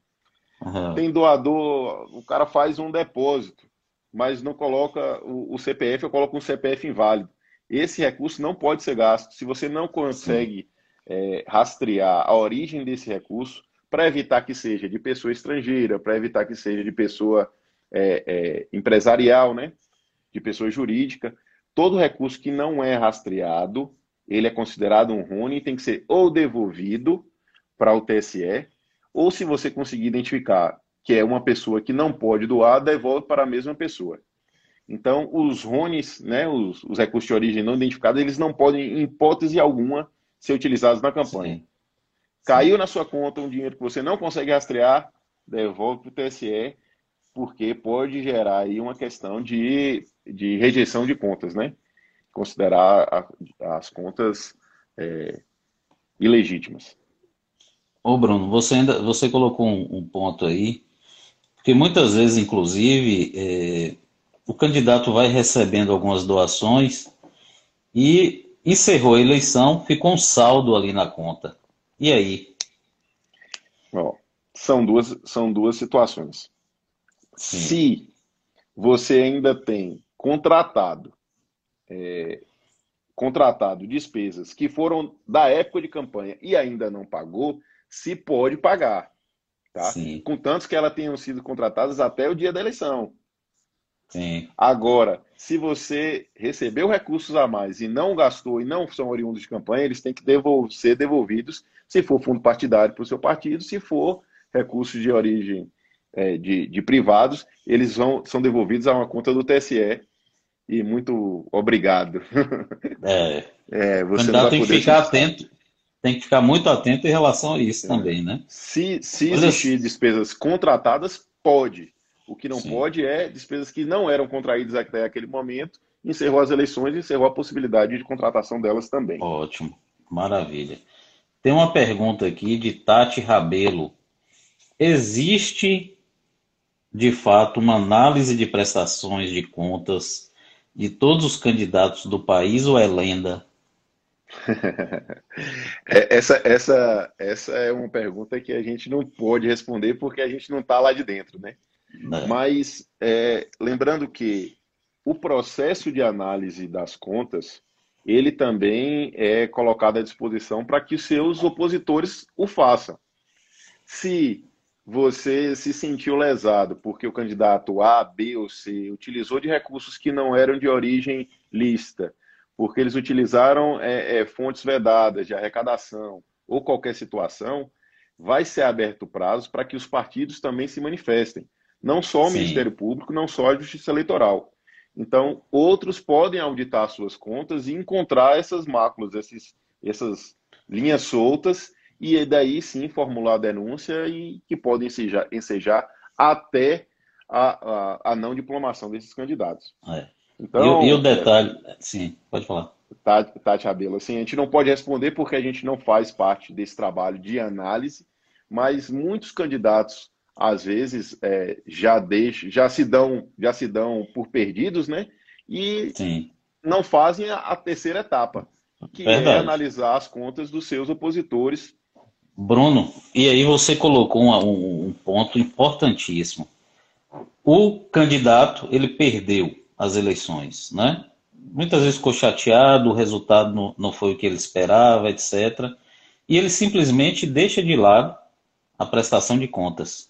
Uhum. Tem doador, o cara faz um depósito, mas não coloca o, o CPF, eu coloco um CPF inválido. Esse recurso não pode ser gasto. Se você não consegue é, rastrear a origem desse recurso, para evitar que seja de pessoa estrangeira, para evitar que seja de pessoa é, é, empresarial, né? de pessoa jurídica, todo recurso que não é rastreado, ele é considerado um RUNE e tem que ser ou devolvido para o TSE, ou se você conseguir identificar que é uma pessoa que não pode doar, devolve para a mesma pessoa. Então, os RONES, né, os, os, recursos de origem não identificados, eles não podem, em hipótese alguma, ser utilizados na campanha. Sim. Caiu Sim. na sua conta um dinheiro que você não consegue rastrear, devolve para o TSE, porque pode gerar aí uma questão de, de rejeição de contas, né? Considerar a, as contas é, ilegítimas. Ô Bruno, você ainda você colocou um, um ponto aí, que muitas vezes, inclusive, é, o candidato vai recebendo algumas doações e encerrou a eleição, ficou um saldo ali na conta. E aí? Bom, são duas, são duas situações. Sim. Se você ainda tem contratado é, contratado despesas que foram da época de campanha e ainda não pagou, se pode pagar. Tá? Contanto que elas tenham sido contratadas até o dia da eleição. Sim. Agora, se você recebeu recursos a mais e não gastou e não são oriundos de campanha, eles têm que devolver, ser devolvidos, se for fundo partidário para o seu partido, se for recursos de origem é, de, de, privados, eles vão, são devolvidos a uma conta do TSE. E muito obrigado. [laughs] É, é você o tem que ficar atento, tem que ficar muito atento em relação a isso é. também, né? Se, se existir despesas contratadas, pode. O que não Sim. pode é despesas que não eram contraídas até aquele momento, encerrou as eleições e encerrou a possibilidade de contratação delas também. Ótimo, maravilha. Tem uma pergunta aqui de Tati Rabelo. Existe, de fato, uma análise de prestações de contas de todos os candidatos do país ou é lenda? [laughs] É, essa, essa, essa é uma pergunta que a gente não pode responder porque a gente não está lá de dentro, né? É. Mas é, lembrando que o processo de análise das contas, ele também é colocado à disposição para que seus opositores o façam. Se você se sentiu lesado porque o candidato A, B ou C utilizou de recursos que não eram de origem lista, porque eles utilizaram é, é, fontes vedadas de arrecadação ou qualquer situação, vai ser aberto prazo para que os partidos também se manifestem. Não só o Sim. Ministério Público, não só a Justiça Eleitoral. Então, outros podem auditar suas contas e encontrar essas máculas, esses, essas linhas soltas, e daí sim formular a denúncia e que podem ensejar, ensejar até a, a, a, não diplomação desses candidatos. É. Então, e, e, o detalhe, é, sim, pode falar. Tati, Tati Abelo, assim, a gente não pode responder porque a gente não faz parte desse trabalho de análise, mas muitos candidatos às vezes é, já deixam, já se dão, já se dão por perdidos, né? E Sim. não fazem a, a, terceira etapa, que é Verdade. é analisar as contas dos seus opositores. Bruno, e aí você colocou um, um ponto importantíssimo. O candidato ele perdeu as eleições, né? Muitas vezes ficou chateado, o resultado não, não foi o que ele esperava, etc. E ele simplesmente deixa de lado a prestação de contas.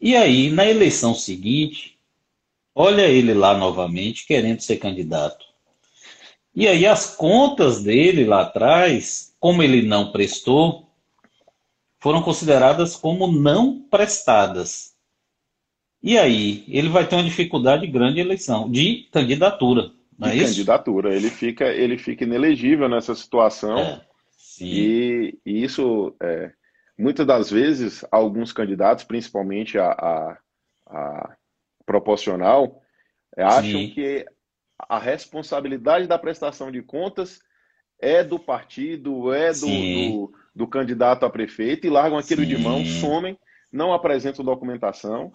E aí, na eleição seguinte, olha ele lá novamente querendo ser candidato. E aí as contas dele lá atrás, como ele não prestou, foram consideradas como não prestadas. E aí, ele vai ter uma dificuldade grande de eleição, de candidatura. Não é de candidatura. Ele fica, ele fica inelegível nessa situação. É, e, e, isso, é, muitas das vezes, alguns candidatos, principalmente a, a, a proporcional, acham sim. que a responsabilidade da prestação de contas é do partido, é do, do, do, candidato a prefeito, e largam aquilo Sim. de mão, somem, não apresentam documentação,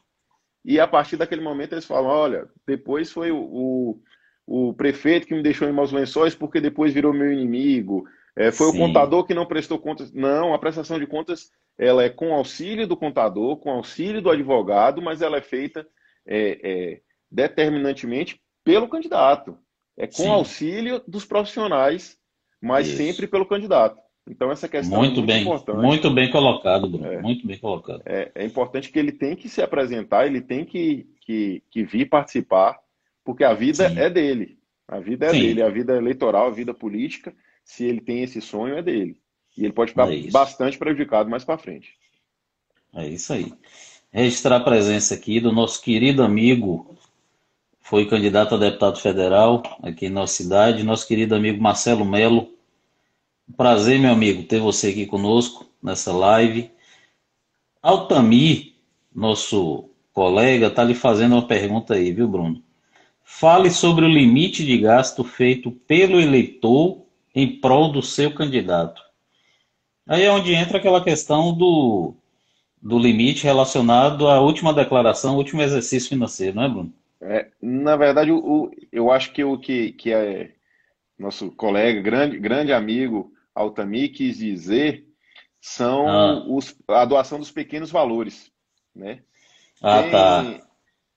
e a partir daquele momento eles falam: olha, depois foi o, o, o prefeito que me deixou em maus lençóis porque depois virou meu inimigo, é, foi Sim. o contador que não prestou contas. Não, a prestação de contas ela é com auxílio do contador, com auxílio do advogado, mas ela é feita é, é, determinantemente pelo candidato. É com Sim. auxílio dos profissionais, mas Isso. sempre pelo candidato. Então essa questão muito, é muito bem, importante. Muito bem colocado, Bruno. É, muito bem colocado. É, é, importante que ele tem que se apresentar, ele tem que, que, que vir participar, porque a vida Sim. é dele. A vida é Sim. dele, a vida eleitoral, a vida política, se ele tem esse sonho, é dele. E ele pode ficar é bastante prejudicado mais para frente. É isso aí. Registrar a presença aqui do nosso querido amigo foi candidato a deputado federal aqui em nossa cidade, nosso querido amigo Marcelo Melo. Prazer, meu amigo, ter você aqui conosco nessa live. Altamir, nosso colega, está lhe fazendo uma pergunta aí, viu, Bruno? Fale sobre o limite de gasto feito pelo eleitor em prol do seu candidato. Aí é onde entra aquela questão do, do limite relacionado à última declaração, último exercício financeiro, não é, Bruno? É, na verdade, o, eu acho que o que, que é nosso colega, grande, grande amigo Altamir quis dizer são ah. os, a doação dos pequenos valores. Né? Ah, tem, tá.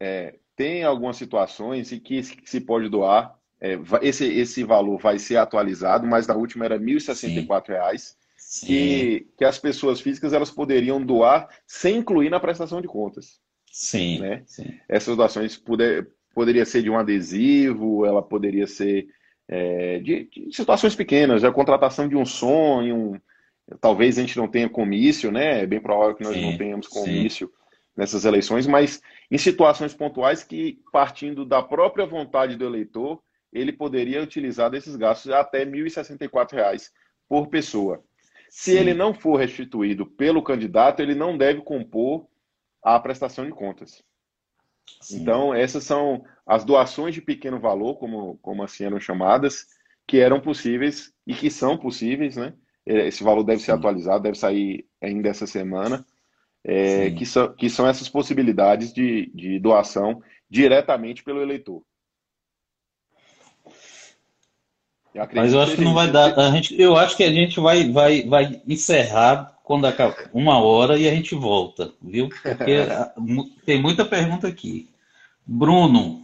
É, tem algumas situações em que se pode doar. É, esse, esse valor vai ser atualizado, mas na última era 1.064 reais, que, que as pessoas físicas elas poderiam doar sem incluir na prestação de contas. Sim, né? sim. Essas doações poder, poderia ser de um adesivo, ela poderia ser é, de, de, situações pequenas, a contratação de um sonho, um, talvez a gente não tenha comício, né? É bem provável que nós sim, não tenhamos comício sim. nessas eleições, mas em situações pontuais que, partindo da própria vontade do eleitor, ele poderia utilizar desses gastos até R$ 1.064 por pessoa. Se ele não for restituído pelo candidato, ele não deve compor a prestação de contas. Sim. Então, essas são as doações de pequeno valor, como, como assim eram chamadas, que eram possíveis e que são possíveis, né? É, esse valor deve Sim. ser atualizado, deve sair ainda essa semana, é, que, são, que são essas possibilidades de, de doação diretamente pelo eleitor. Eu Mas eu acho que não vai dar. A gente, eu acho que a gente vai, vai, vai encerrar quando acaba uma hora e a gente volta, viu? Porque [laughs] tem muita pergunta aqui. Bruno,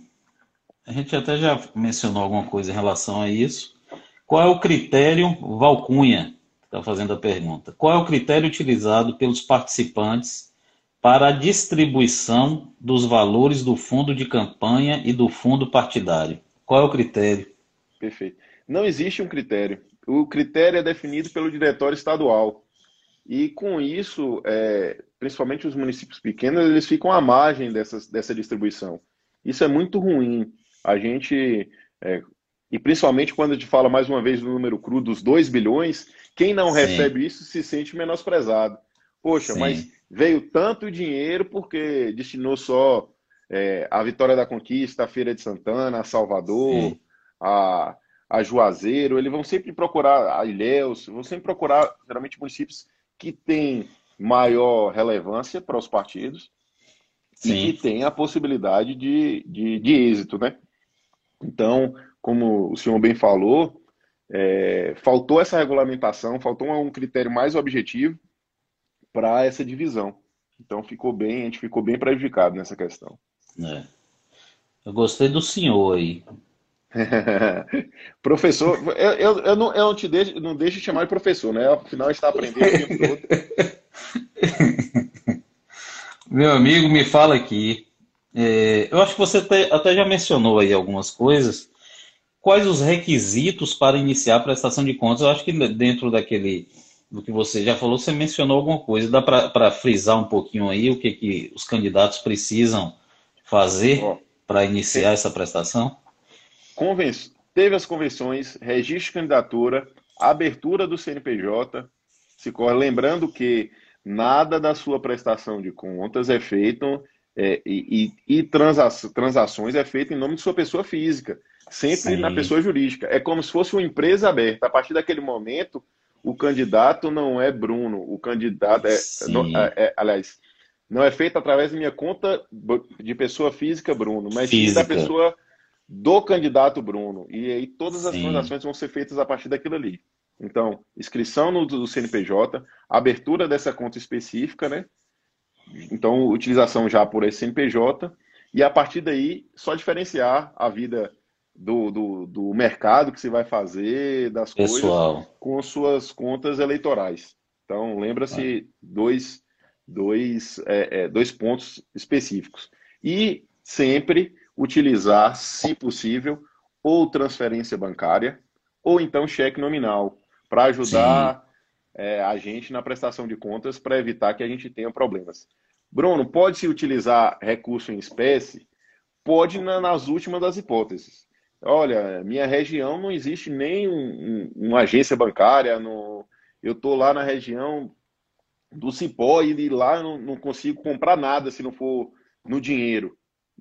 a gente até já mencionou alguma coisa em relação a isso. Qual é o critério, Valcunha está fazendo a pergunta, qual é o critério utilizado pelos participantes para a distribuição dos valores do fundo de campanha e do fundo partidário? Qual é o critério? Perfeito. Não existe um critério. O critério é definido pelo diretório estadual. E com isso, é, principalmente os municípios pequenos, eles ficam à margem dessas, dessa distribuição. Isso é muito ruim. A gente, é, e principalmente quando a gente fala mais uma vez do número cru dos 2 bilhões, quem não Sim. recebe isso se sente menosprezado. Poxa, Sim. mas veio tanto dinheiro porque destinou só é, a Vitória da Conquista, a Feira de Santana, a Salvador, a, a Juazeiro, eles vão sempre procurar a Ilhéus, vão sempre procurar, geralmente, municípios que tem maior relevância para os partidos Sim. e que tem a possibilidade de, de, de, êxito, né? Então, como o senhor bem falou, é, faltou essa regulamentação, faltou um critério mais objetivo para essa divisão. Então, ficou bem, a gente ficou bem prejudicado nessa questão. É. Eu gostei do senhor aí. [laughs] professor, eu, eu, eu, não, eu não te deixo, não deixo de chamar de professor, né? Afinal, está aprendendo o tempo todo. Meu amigo, me fala aqui. É, eu acho que você até, até já mencionou aí algumas coisas, quais os requisitos para iniciar a prestação de contas? Eu acho que dentro daquele do que você já falou, você mencionou alguma coisa. Dá para frisar um pouquinho aí o que, que os candidatos precisam fazer para iniciar essa prestação? Conven teve as convenções, registro de candidatura, abertura do CNPJ, se corre, lembrando que nada da sua prestação de contas é feito é, e, e, e transações é feito em nome de sua pessoa física, sempre Sim. na pessoa jurídica. É como se fosse uma empresa aberta. A partir daquele momento, o candidato não é Bruno, o candidato é, não, é, é, aliás, não é feito através da minha conta de pessoa física Bruno, mas física. da pessoa do candidato Bruno. E aí todas as Sim. transações vão ser feitas a partir daquilo ali. Então, inscrição no do CNPJ, abertura dessa conta específica, né? Então, utilização já por esse CNPJ, e a partir daí, só diferenciar a vida do, do, do mercado que você vai fazer, das Pessoal. coisas, com suas contas eleitorais. Então, lembra-se ah. dois, dois, é, é, dois pontos específicos. E sempre utilizar, se possível, ou transferência bancária, ou então cheque nominal, para ajudar é, a gente na prestação de contas para evitar que a gente tenha problemas. Bruno, pode-se utilizar recurso em espécie? Pode na, nas últimas das hipóteses. Olha, minha região não existe nem um, um, uma agência bancária. No, eu estou lá na região do Cipó e lá eu não, não consigo comprar nada se não for no dinheiro.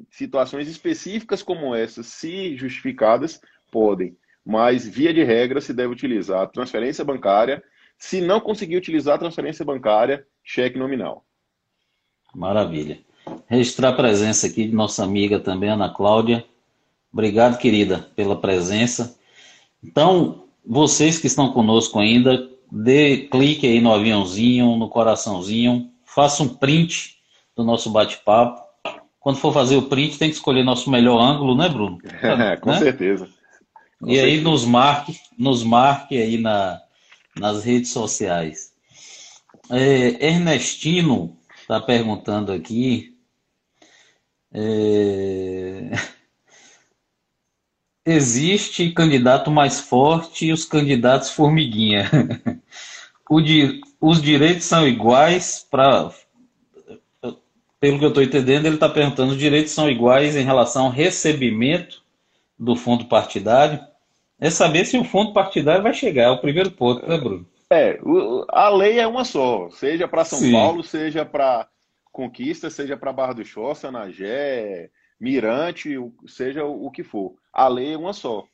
Situações específicas como essas, se justificadas, podem. Mas, via de regra, se deve utilizar transferência bancária. Se não conseguir utilizar transferência bancária, cheque nominal. Maravilha. Registrar a presença aqui de nossa amiga também, Ana Cláudia. Obrigado, querida, pela presença. Então, vocês que estão conosco ainda, dê clique aí no aviãozinho, no coraçãozinho, faça um print do nosso bate-papo. Quando for fazer o print, tem que escolher nosso melhor ângulo, né, Bruno? [laughs] É, com né? certeza. Com e certeza. aí nos marque, nos marque aí na, nas redes sociais. É, Ernestino está perguntando aqui. É [laughs] existe candidato mais forte e os candidatos formiguinha. [laughs] Di, os direitos são iguais para. Pelo que eu estou entendendo, ele está perguntando: os direitos são iguais em relação ao recebimento do fundo partidário. É saber se o fundo partidário vai chegar, é o primeiro ponto, né, Bruno? É, a lei é uma só, seja para São Sim. Paulo, seja para Conquista, seja para Barra do Choça, Nagé, Mirante, seja o que for. A lei é uma só.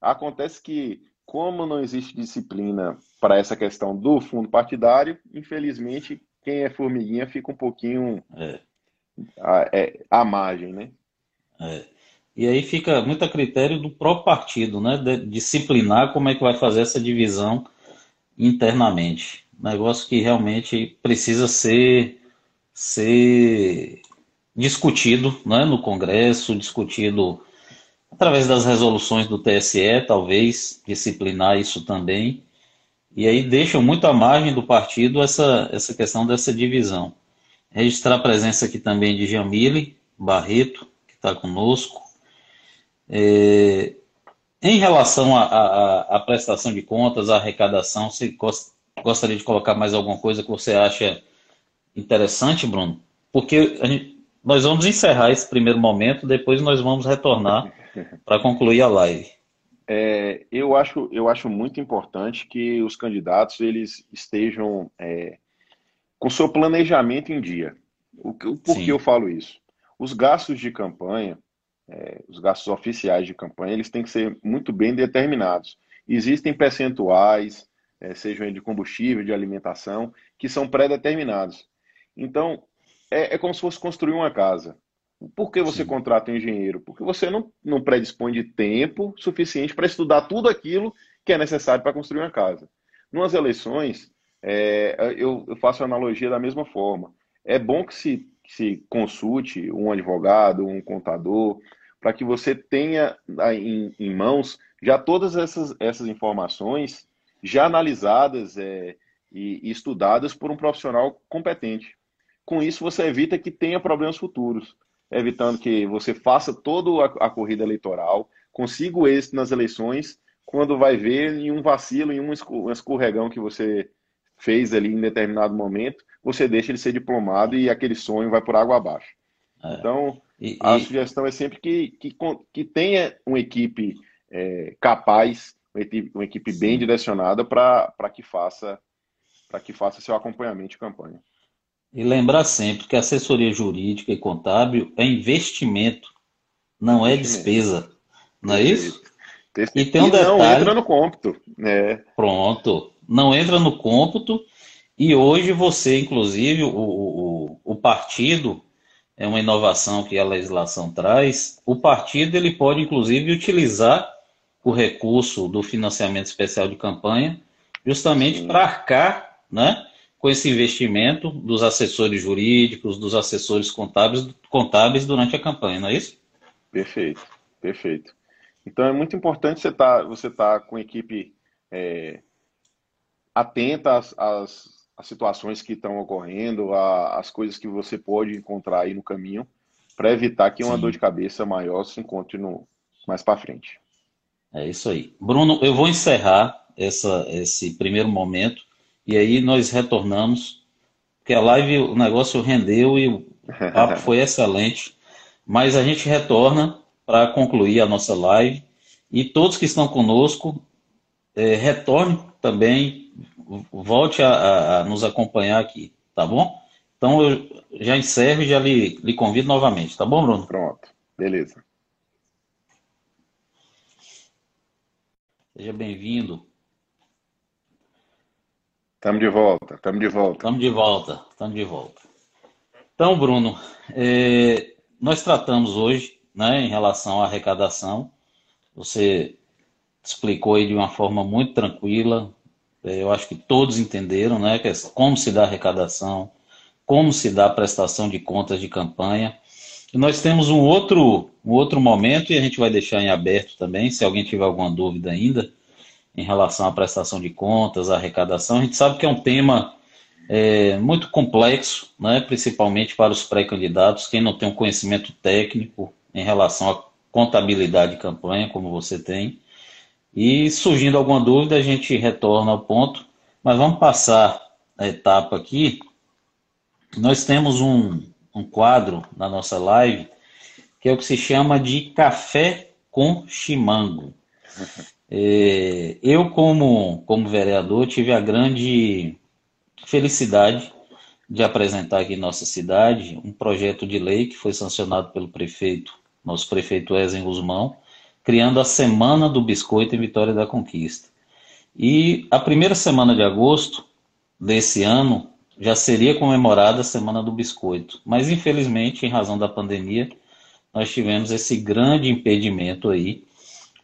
Acontece que, como não existe disciplina para essa questão do fundo partidário, infelizmente, quem é formiguinha fica um pouquinho é. à, é, à margem, né? É. E aí fica muito a critério do próprio partido, né? De, disciplinar como é que vai fazer essa divisão internamente. Negócio que realmente precisa ser, ser discutido né, no Congresso, discutido através das resoluções do TSE, talvez, disciplinar isso também. E aí deixam muito à margem do partido essa, essa questão dessa divisão. Registrar a presença aqui também de Jamile Barreto, que está conosco. É, em relação à prestação de contas, à arrecadação, você gostaria de colocar mais alguma coisa que você acha interessante, Bruno? Porque gente, nós vamos encerrar esse primeiro momento, depois nós vamos retornar [laughs] para concluir a live. É, eu, acho, eu acho muito importante que os candidatos eles estejam é, com seu planejamento em dia. O, por Sim. que eu falo isso? Os gastos de campanha, é, os gastos oficiais de campanha, eles têm que ser muito bem determinados. Existem percentuais, é, sejam de combustível, de alimentação, que são pré-determinados. Então, é, é como se fosse construir uma casa. Por que você Sim. contrata um engenheiro? Porque você não, não predispõe de tempo suficiente para estudar tudo aquilo que é necessário para construir uma casa. Nas eleições, é, eu, eu, faço a analogia da mesma forma. É bom que se, que se consulte um advogado, um contador, para que você tenha em, em, mãos já todas essas, essas informações já analisadas é, e, e estudadas por um profissional competente. Com isso, você evita que tenha problemas futuros, evitando que você faça toda a corrida eleitoral consiga o êxito nas eleições quando vai ver em um vacilo, em um escorregão que você fez ali em determinado momento, você deixa ele ser diplomado e aquele sonho vai por água abaixo. É. Então, e, a e... sugestão é sempre que, que, que tenha uma equipe é, capaz, uma equipe, uma equipe bem direcionada para que faça para que faça seu acompanhamento de campanha. E lembrar sempre que assessoria jurídica e contábil é investimento, não é despesa. Não é isso? E tem um e detalhe. Não entra no cômputo. Né? Pronto. Não entra no cômputo. E hoje você, inclusive, o, o, o partido, é uma inovação que a legislação traz, o partido ele pode, inclusive, utilizar o recurso do financiamento especial de campanha justamente para arcar né, com esse investimento dos assessores jurídicos, dos assessores contábeis, contábeis durante a campanha, não é isso? Perfeito, perfeito. Então é muito importante você estar tá, você tá com a equipe é, atenta às, às, às, situações que estão ocorrendo, às coisas que você pode encontrar aí no caminho, para evitar que uma Sim. dor de cabeça maior se encontre no, mais para frente. É isso aí. Bruno, eu vou encerrar essa, esse primeiro momento e aí nós retornamos, porque a live, o negócio rendeu e o papo [laughs] foi excelente, mas a gente retorna para concluir a nossa live. E todos que estão conosco, é, retorne também, volte a, a, nos acompanhar aqui, tá bom? Então eu já encerro e já lhe, lhe convido novamente, tá bom, Bruno? Pronto, beleza. Seja bem-vindo. Estamos de volta, estamos de volta. Estamos de volta, estamos de volta. Então, Bruno, é, nós tratamos hoje né, em relação à arrecadação. Você explicou aí de uma forma muito tranquila. É, eu acho que todos entenderam né, é como se dá arrecadação, como se dá a prestação de contas de campanha. E nós temos um outro, um outro momento, e a gente vai deixar em aberto também, se alguém tiver alguma dúvida ainda, em relação à prestação de contas, à arrecadação. A gente sabe que é um tema é, muito complexo, né, principalmente para os pré-candidatos, quem não tem um conhecimento técnico em relação à contabilidade de campanha, como você tem. E surgindo alguma dúvida, a gente retorna ao ponto, mas vamos passar a etapa aqui. Nós temos um, um quadro na nossa live que é o que se chama de Café com Chimango. É, eu, como, como vereador, tive a grande felicidade de apresentar aqui em nossa cidade um projeto de lei que foi sancionado pelo prefeito, nosso prefeito Ezen Guzmão, criando a Semana do Biscoito em Vitória da Conquista. E a primeira semana de agosto desse ano já seria comemorada a Semana do Biscoito, mas infelizmente, em razão da pandemia, nós tivemos esse grande impedimento aí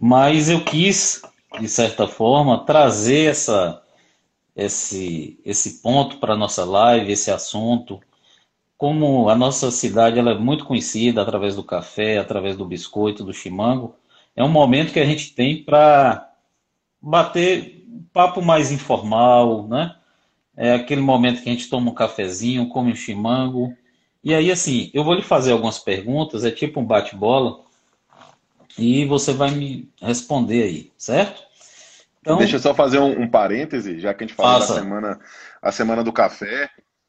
mas eu quis, de certa forma, trazer essa, esse, esse ponto para a nossa live, esse assunto. Como a nossa cidade ela é muito conhecida através do café, através do biscoito, do chimango, é um momento que a gente tem para bater um papo mais informal, né? É aquele momento que a gente toma um cafezinho, come um chimango. E aí, assim, eu vou lhe fazer algumas perguntas, é tipo um bate-bola e você vai me responder aí, certo? Então, Deixa eu só fazer um, um parêntese, já que a gente falou faça. da semana, a semana do café.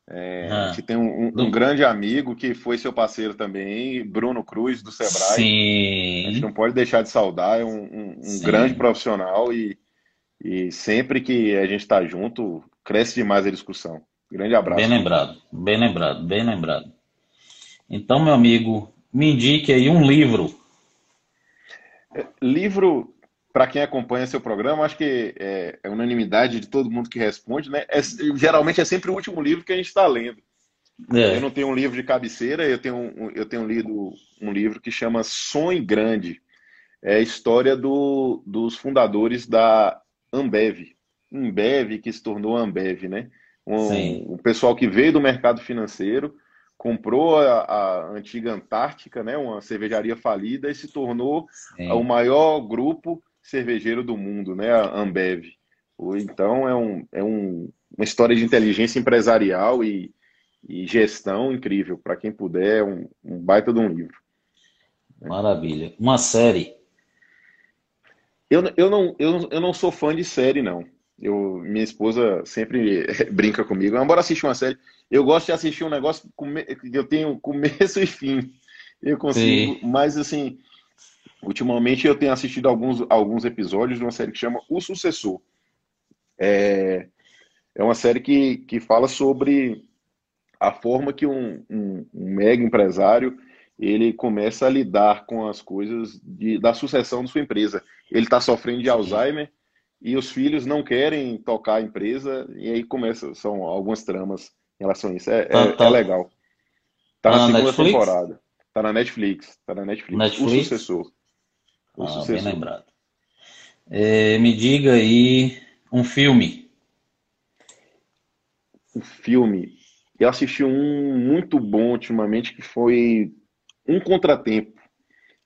É, ah, a gente tem um, um, do... um, grande amigo que foi seu parceiro também, Bruno Cruz, do Sebrae. Sim. A gente não pode deixar de saudar, é um, um grande profissional e, e sempre que a gente está junto, cresce demais a discussão. Grande abraço. Bem lembrado, bem lembrado, bem lembrado. Então, meu amigo, me indique aí um livro Livro, para quem acompanha seu programa, acho que é, é, unanimidade de todo mundo que responde, né? É, geralmente é sempre o último livro que a gente está lendo. É. Eu não tenho um livro de cabeceira, eu tenho, eu tenho lido um livro que chama Sonho Grande. É a história do, dos fundadores da Ambev. Ambev, que se tornou Ambev, né? Um, um pessoal que veio do mercado financeiro, comprou a, a, antiga Antártica, né, uma cervejaria falida, e se tornou Sim. o maior grupo cervejeiro do mundo, né, a Ambev. Então é, um, é um, uma história de inteligência empresarial e, e gestão incrível. Para quem puder, é um, um, baita de um livro. Maravilha. Uma série. Eu, eu, não, eu, eu não sou fã de série, não. Eu, minha esposa sempre [laughs] brinca comigo. Embora assistir uma série, eu gosto de assistir um negócio que eu tenho começo [laughs] e fim. Eu consigo, Sim. mas assim, ultimamente eu tenho assistido alguns, alguns episódios de uma série que chama O Sucessor. É, é uma série que, que fala sobre a forma que um, um, um mega empresário ele começa a lidar com as coisas de, da sucessão de sua empresa. Ele está sofrendo de. Alzheimer e os filhos não querem tocar a empresa, e aí começa, são algumas tramas em relação a isso. É, tá, é, tá. é legal. Tá, tá na, segunda Netflix? temporada. Tá na Netflix. Tá na Netflix. Netflix? O sucessor. O ah, sucessor. Bem lembrado. É, me diga aí um filme. Um filme. Eu assisti um muito bom ultimamente que foi Um Contratempo.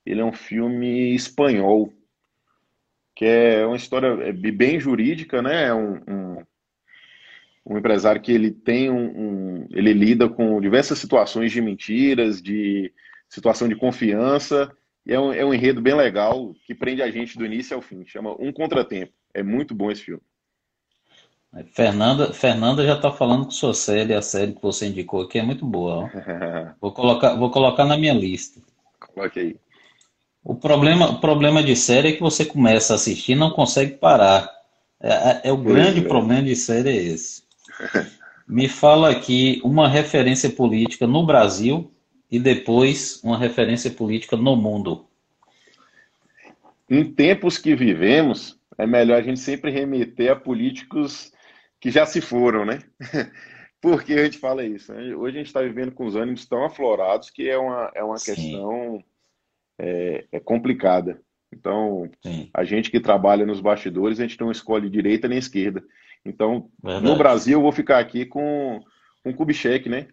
Ele é um filme espanhol que é uma história é, bem jurídica, né? É um, um, um empresário que ele tem um, um, ele lida com diversas situações de mentiras, de situação de confiança, e é um, é um enredo bem legal que prende a gente do início ao fim. Chama Um Contratempo. É muito bom esse filme. Fernanda, Fernanda já está falando com sua série, a série que você indicou aqui é muito boa. [laughs] vou, colocar, vou colocar na minha lista. Coloque aí. O problema, o problema de série é que você começa a assistir e não consegue parar. É, é, é o grande é. problema de série é esse. [laughs] Me fala aqui uma referência política no Brasil e depois uma referência política no mundo. Em tempos que vivemos, é melhor a gente sempre remeter a políticos que já se foram, né? [laughs] Por que a gente fala isso? Né? Hoje a gente está vivendo com os ânimos tão aflorados que é uma, é uma questão é, é complicada. Então, Sim. a gente que trabalha nos bastidores, a gente não escolhe direita nem esquerda. Então, Verdade. no Brasil, eu vou ficar aqui com, com Kubitschek, né?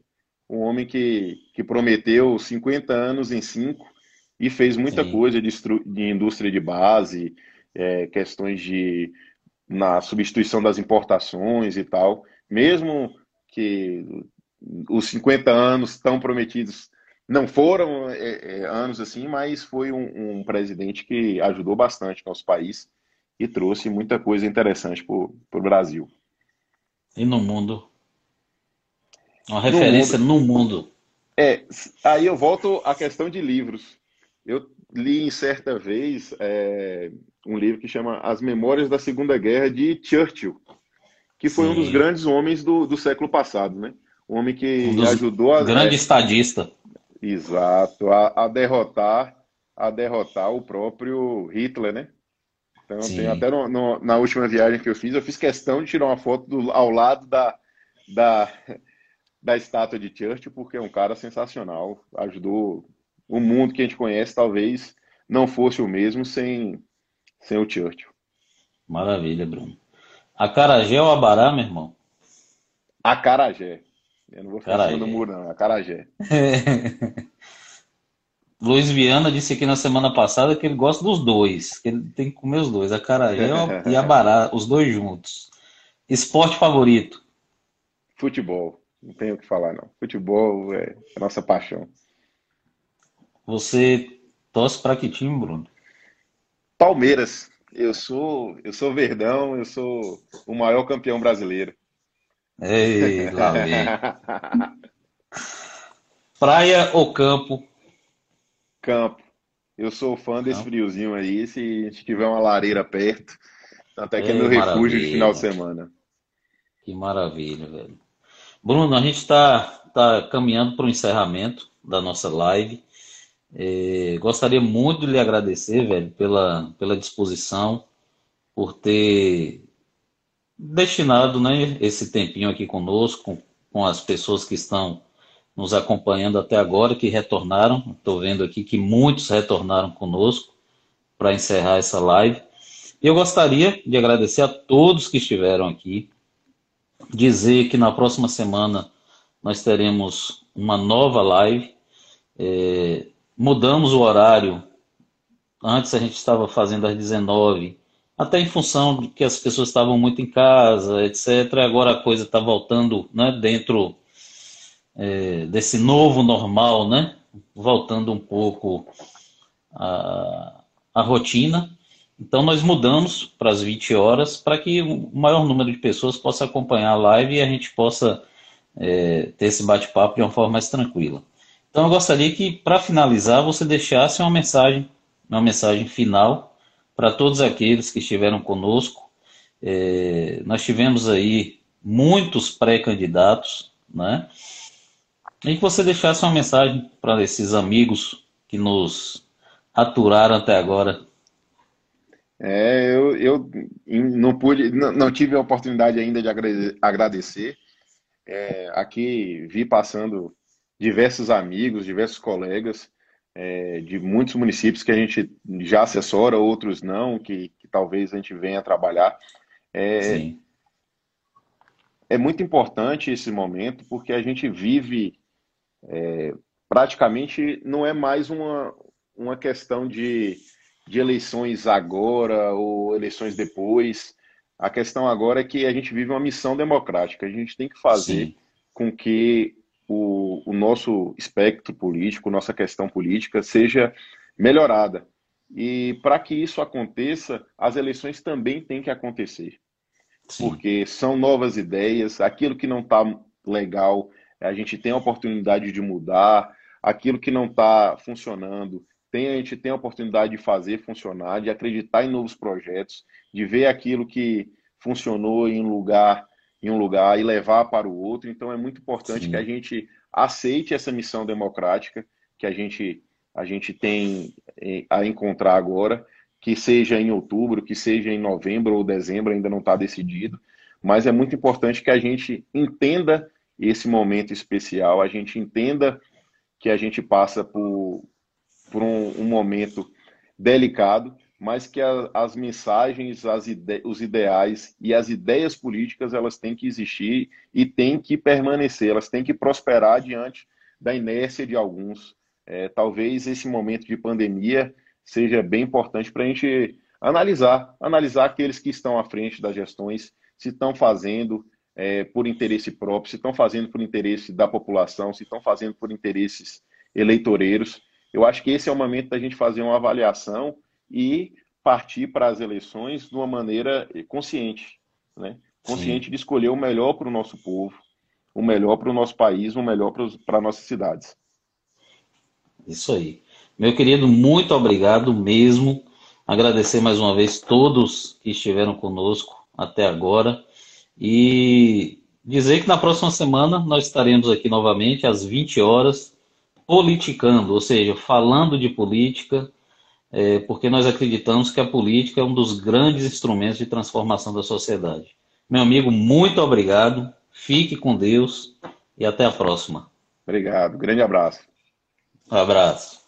Um homem que, que prometeu 50 anos em 5 e fez muita Sim. coisa de, de, indústria de base, é, questões de na substituição das importações e tal. Mesmo que os 50 anos tão prometidos não foram é, é, anos assim, mas foi um, um, presidente que ajudou bastante nosso país e trouxe muita coisa interessante para o Brasil. E no mundo? Uma referência no mundo. no mundo. É, aí eu volto à questão de livros. Eu li em certa vez é, um livro que chama As Memórias da Segunda Guerra de Churchill, que foi Sim. um dos grandes homens do, do século passado, né? Um homem que um ajudou a. Grande é, estadista. Exato, a, a, derrotar a derrotar o próprio Hitler, né? Então tem até no, no, na última viagem que eu fiz, eu fiz questão de tirar uma foto do, ao lado da, da, da estátua de Churchill, porque é um cara sensacional, ajudou o mundo que a gente conhece, talvez não fosse o mesmo sem, sem o Churchill. Maravilha, Bruno. Acarajé ou Abará, meu irmão? Acarajé. Eu não vou ficar Carajé. em cima do muro, não. É Carajé. [laughs] Luiz Viana disse aqui na semana passada que ele gosta dos dois, que ele tem que comer os dois, a carajé [laughs] e a bará, os dois juntos. Esporte favorito? Futebol. Não tenho o que falar, não. Futebol é a nossa paixão. Você torce para que time, Bruno? Palmeiras. Eu sou, eu sou Verdão, eu sou o maior campeão brasileiro. Ei, lá vem. [laughs] Praia ou campo? Campo. Eu sou fã desse campo. friozinho aí. Se a gente tiver uma lareira perto, até que é meu refúgio de final de semana. Que maravilha, velho. Bruno, a gente está tá caminhando para o encerramento da nossa live. É, gostaria muito de lhe agradecer, velho, pela, pela disposição, por ter destinado né, esse tempinho aqui conosco, com, com as pessoas que estão nos acompanhando até agora, que retornaram. Estou vendo aqui que muitos retornaram conosco para encerrar essa live. Eu gostaria de agradecer a todos que estiveram aqui, dizer que na próxima semana nós teremos uma nova live. É, mudamos o horário. Antes a gente estava fazendo às 19 até em função de que as pessoas estavam muito em casa, etc. Agora a coisa está voltando né, dentro é, desse novo normal, né? Voltando um pouco a rotina. Então nós mudamos para as 20 horas para que o maior número de pessoas possa acompanhar a live e a gente possa é, ter esse bate-papo de uma forma mais tranquila. Então eu gostaria que, para finalizar, você deixasse uma mensagem, uma mensagem final para todos aqueles que estiveram conosco. É, nós tivemos aí muitos pré-candidatos, né? E que você deixasse uma mensagem para esses amigos que nos aturaram até agora. É, eu, eu não pude, não, não tive a oportunidade ainda de agradecer. É, aqui vi passando diversos amigos, diversos colegas é, de muitos municípios que a gente já assessora, outros não, que, que talvez a gente venha trabalhar. É, Sim. é muito importante esse momento porque a gente vive é, praticamente não é mais uma, uma questão de, de eleições agora ou eleições depois. A questão agora é que a gente vive uma missão democrática. A gente tem que fazer Sim. com que o, o nosso espectro político, nossa questão política seja melhorada. E para que isso aconteça, as eleições também têm que acontecer. Sim. Porque são novas ideias, aquilo que não está legal, a gente tem a oportunidade de mudar, aquilo que não está funcionando, tem, a gente tem a oportunidade de fazer funcionar, de acreditar em novos projetos, de ver aquilo que funcionou em um lugar em um lugar e levar para o outro. Então é muito importante Sim. que a gente aceite essa missão democrática que a gente a gente tem eh, a encontrar agora, que seja em outubro, que seja em novembro ou dezembro, ainda não está decidido, mas é muito importante que a gente entenda esse momento especial, a gente entenda que a gente passa por, por um, um momento delicado, mas que a, as mensagens, as ide os ideais e as ideias políticas elas têm que existir e têm que permanecer, elas têm que prosperar diante da inércia de alguns. É, talvez esse momento de pandemia seja bem importante para a gente analisar, analisar aqueles que estão à frente das gestões, se estão fazendo é, por interesse próprio, se estão fazendo por interesse da população, se estão fazendo por interesses eleitoreiros. Eu acho que esse é o momento da gente fazer uma avaliação e partir para as eleições de uma maneira consciente, né? consciente Sim. de escolher o melhor para o nosso povo, o melhor para o nosso país, o melhor para nossas cidades. Isso aí. Meu querido, muito obrigado mesmo. Agradecer mais uma vez todos que estiveram conosco até agora e dizer que na próxima semana nós estaremos aqui novamente às 20 horas politicando, ou seja, falando de política, é, porque nós acreditamos que a política é um dos grandes instrumentos de transformação da sociedade. Meu amigo, muito obrigado, fique com Deus e até a próxima. Obrigado, grande abraço. Um abraço.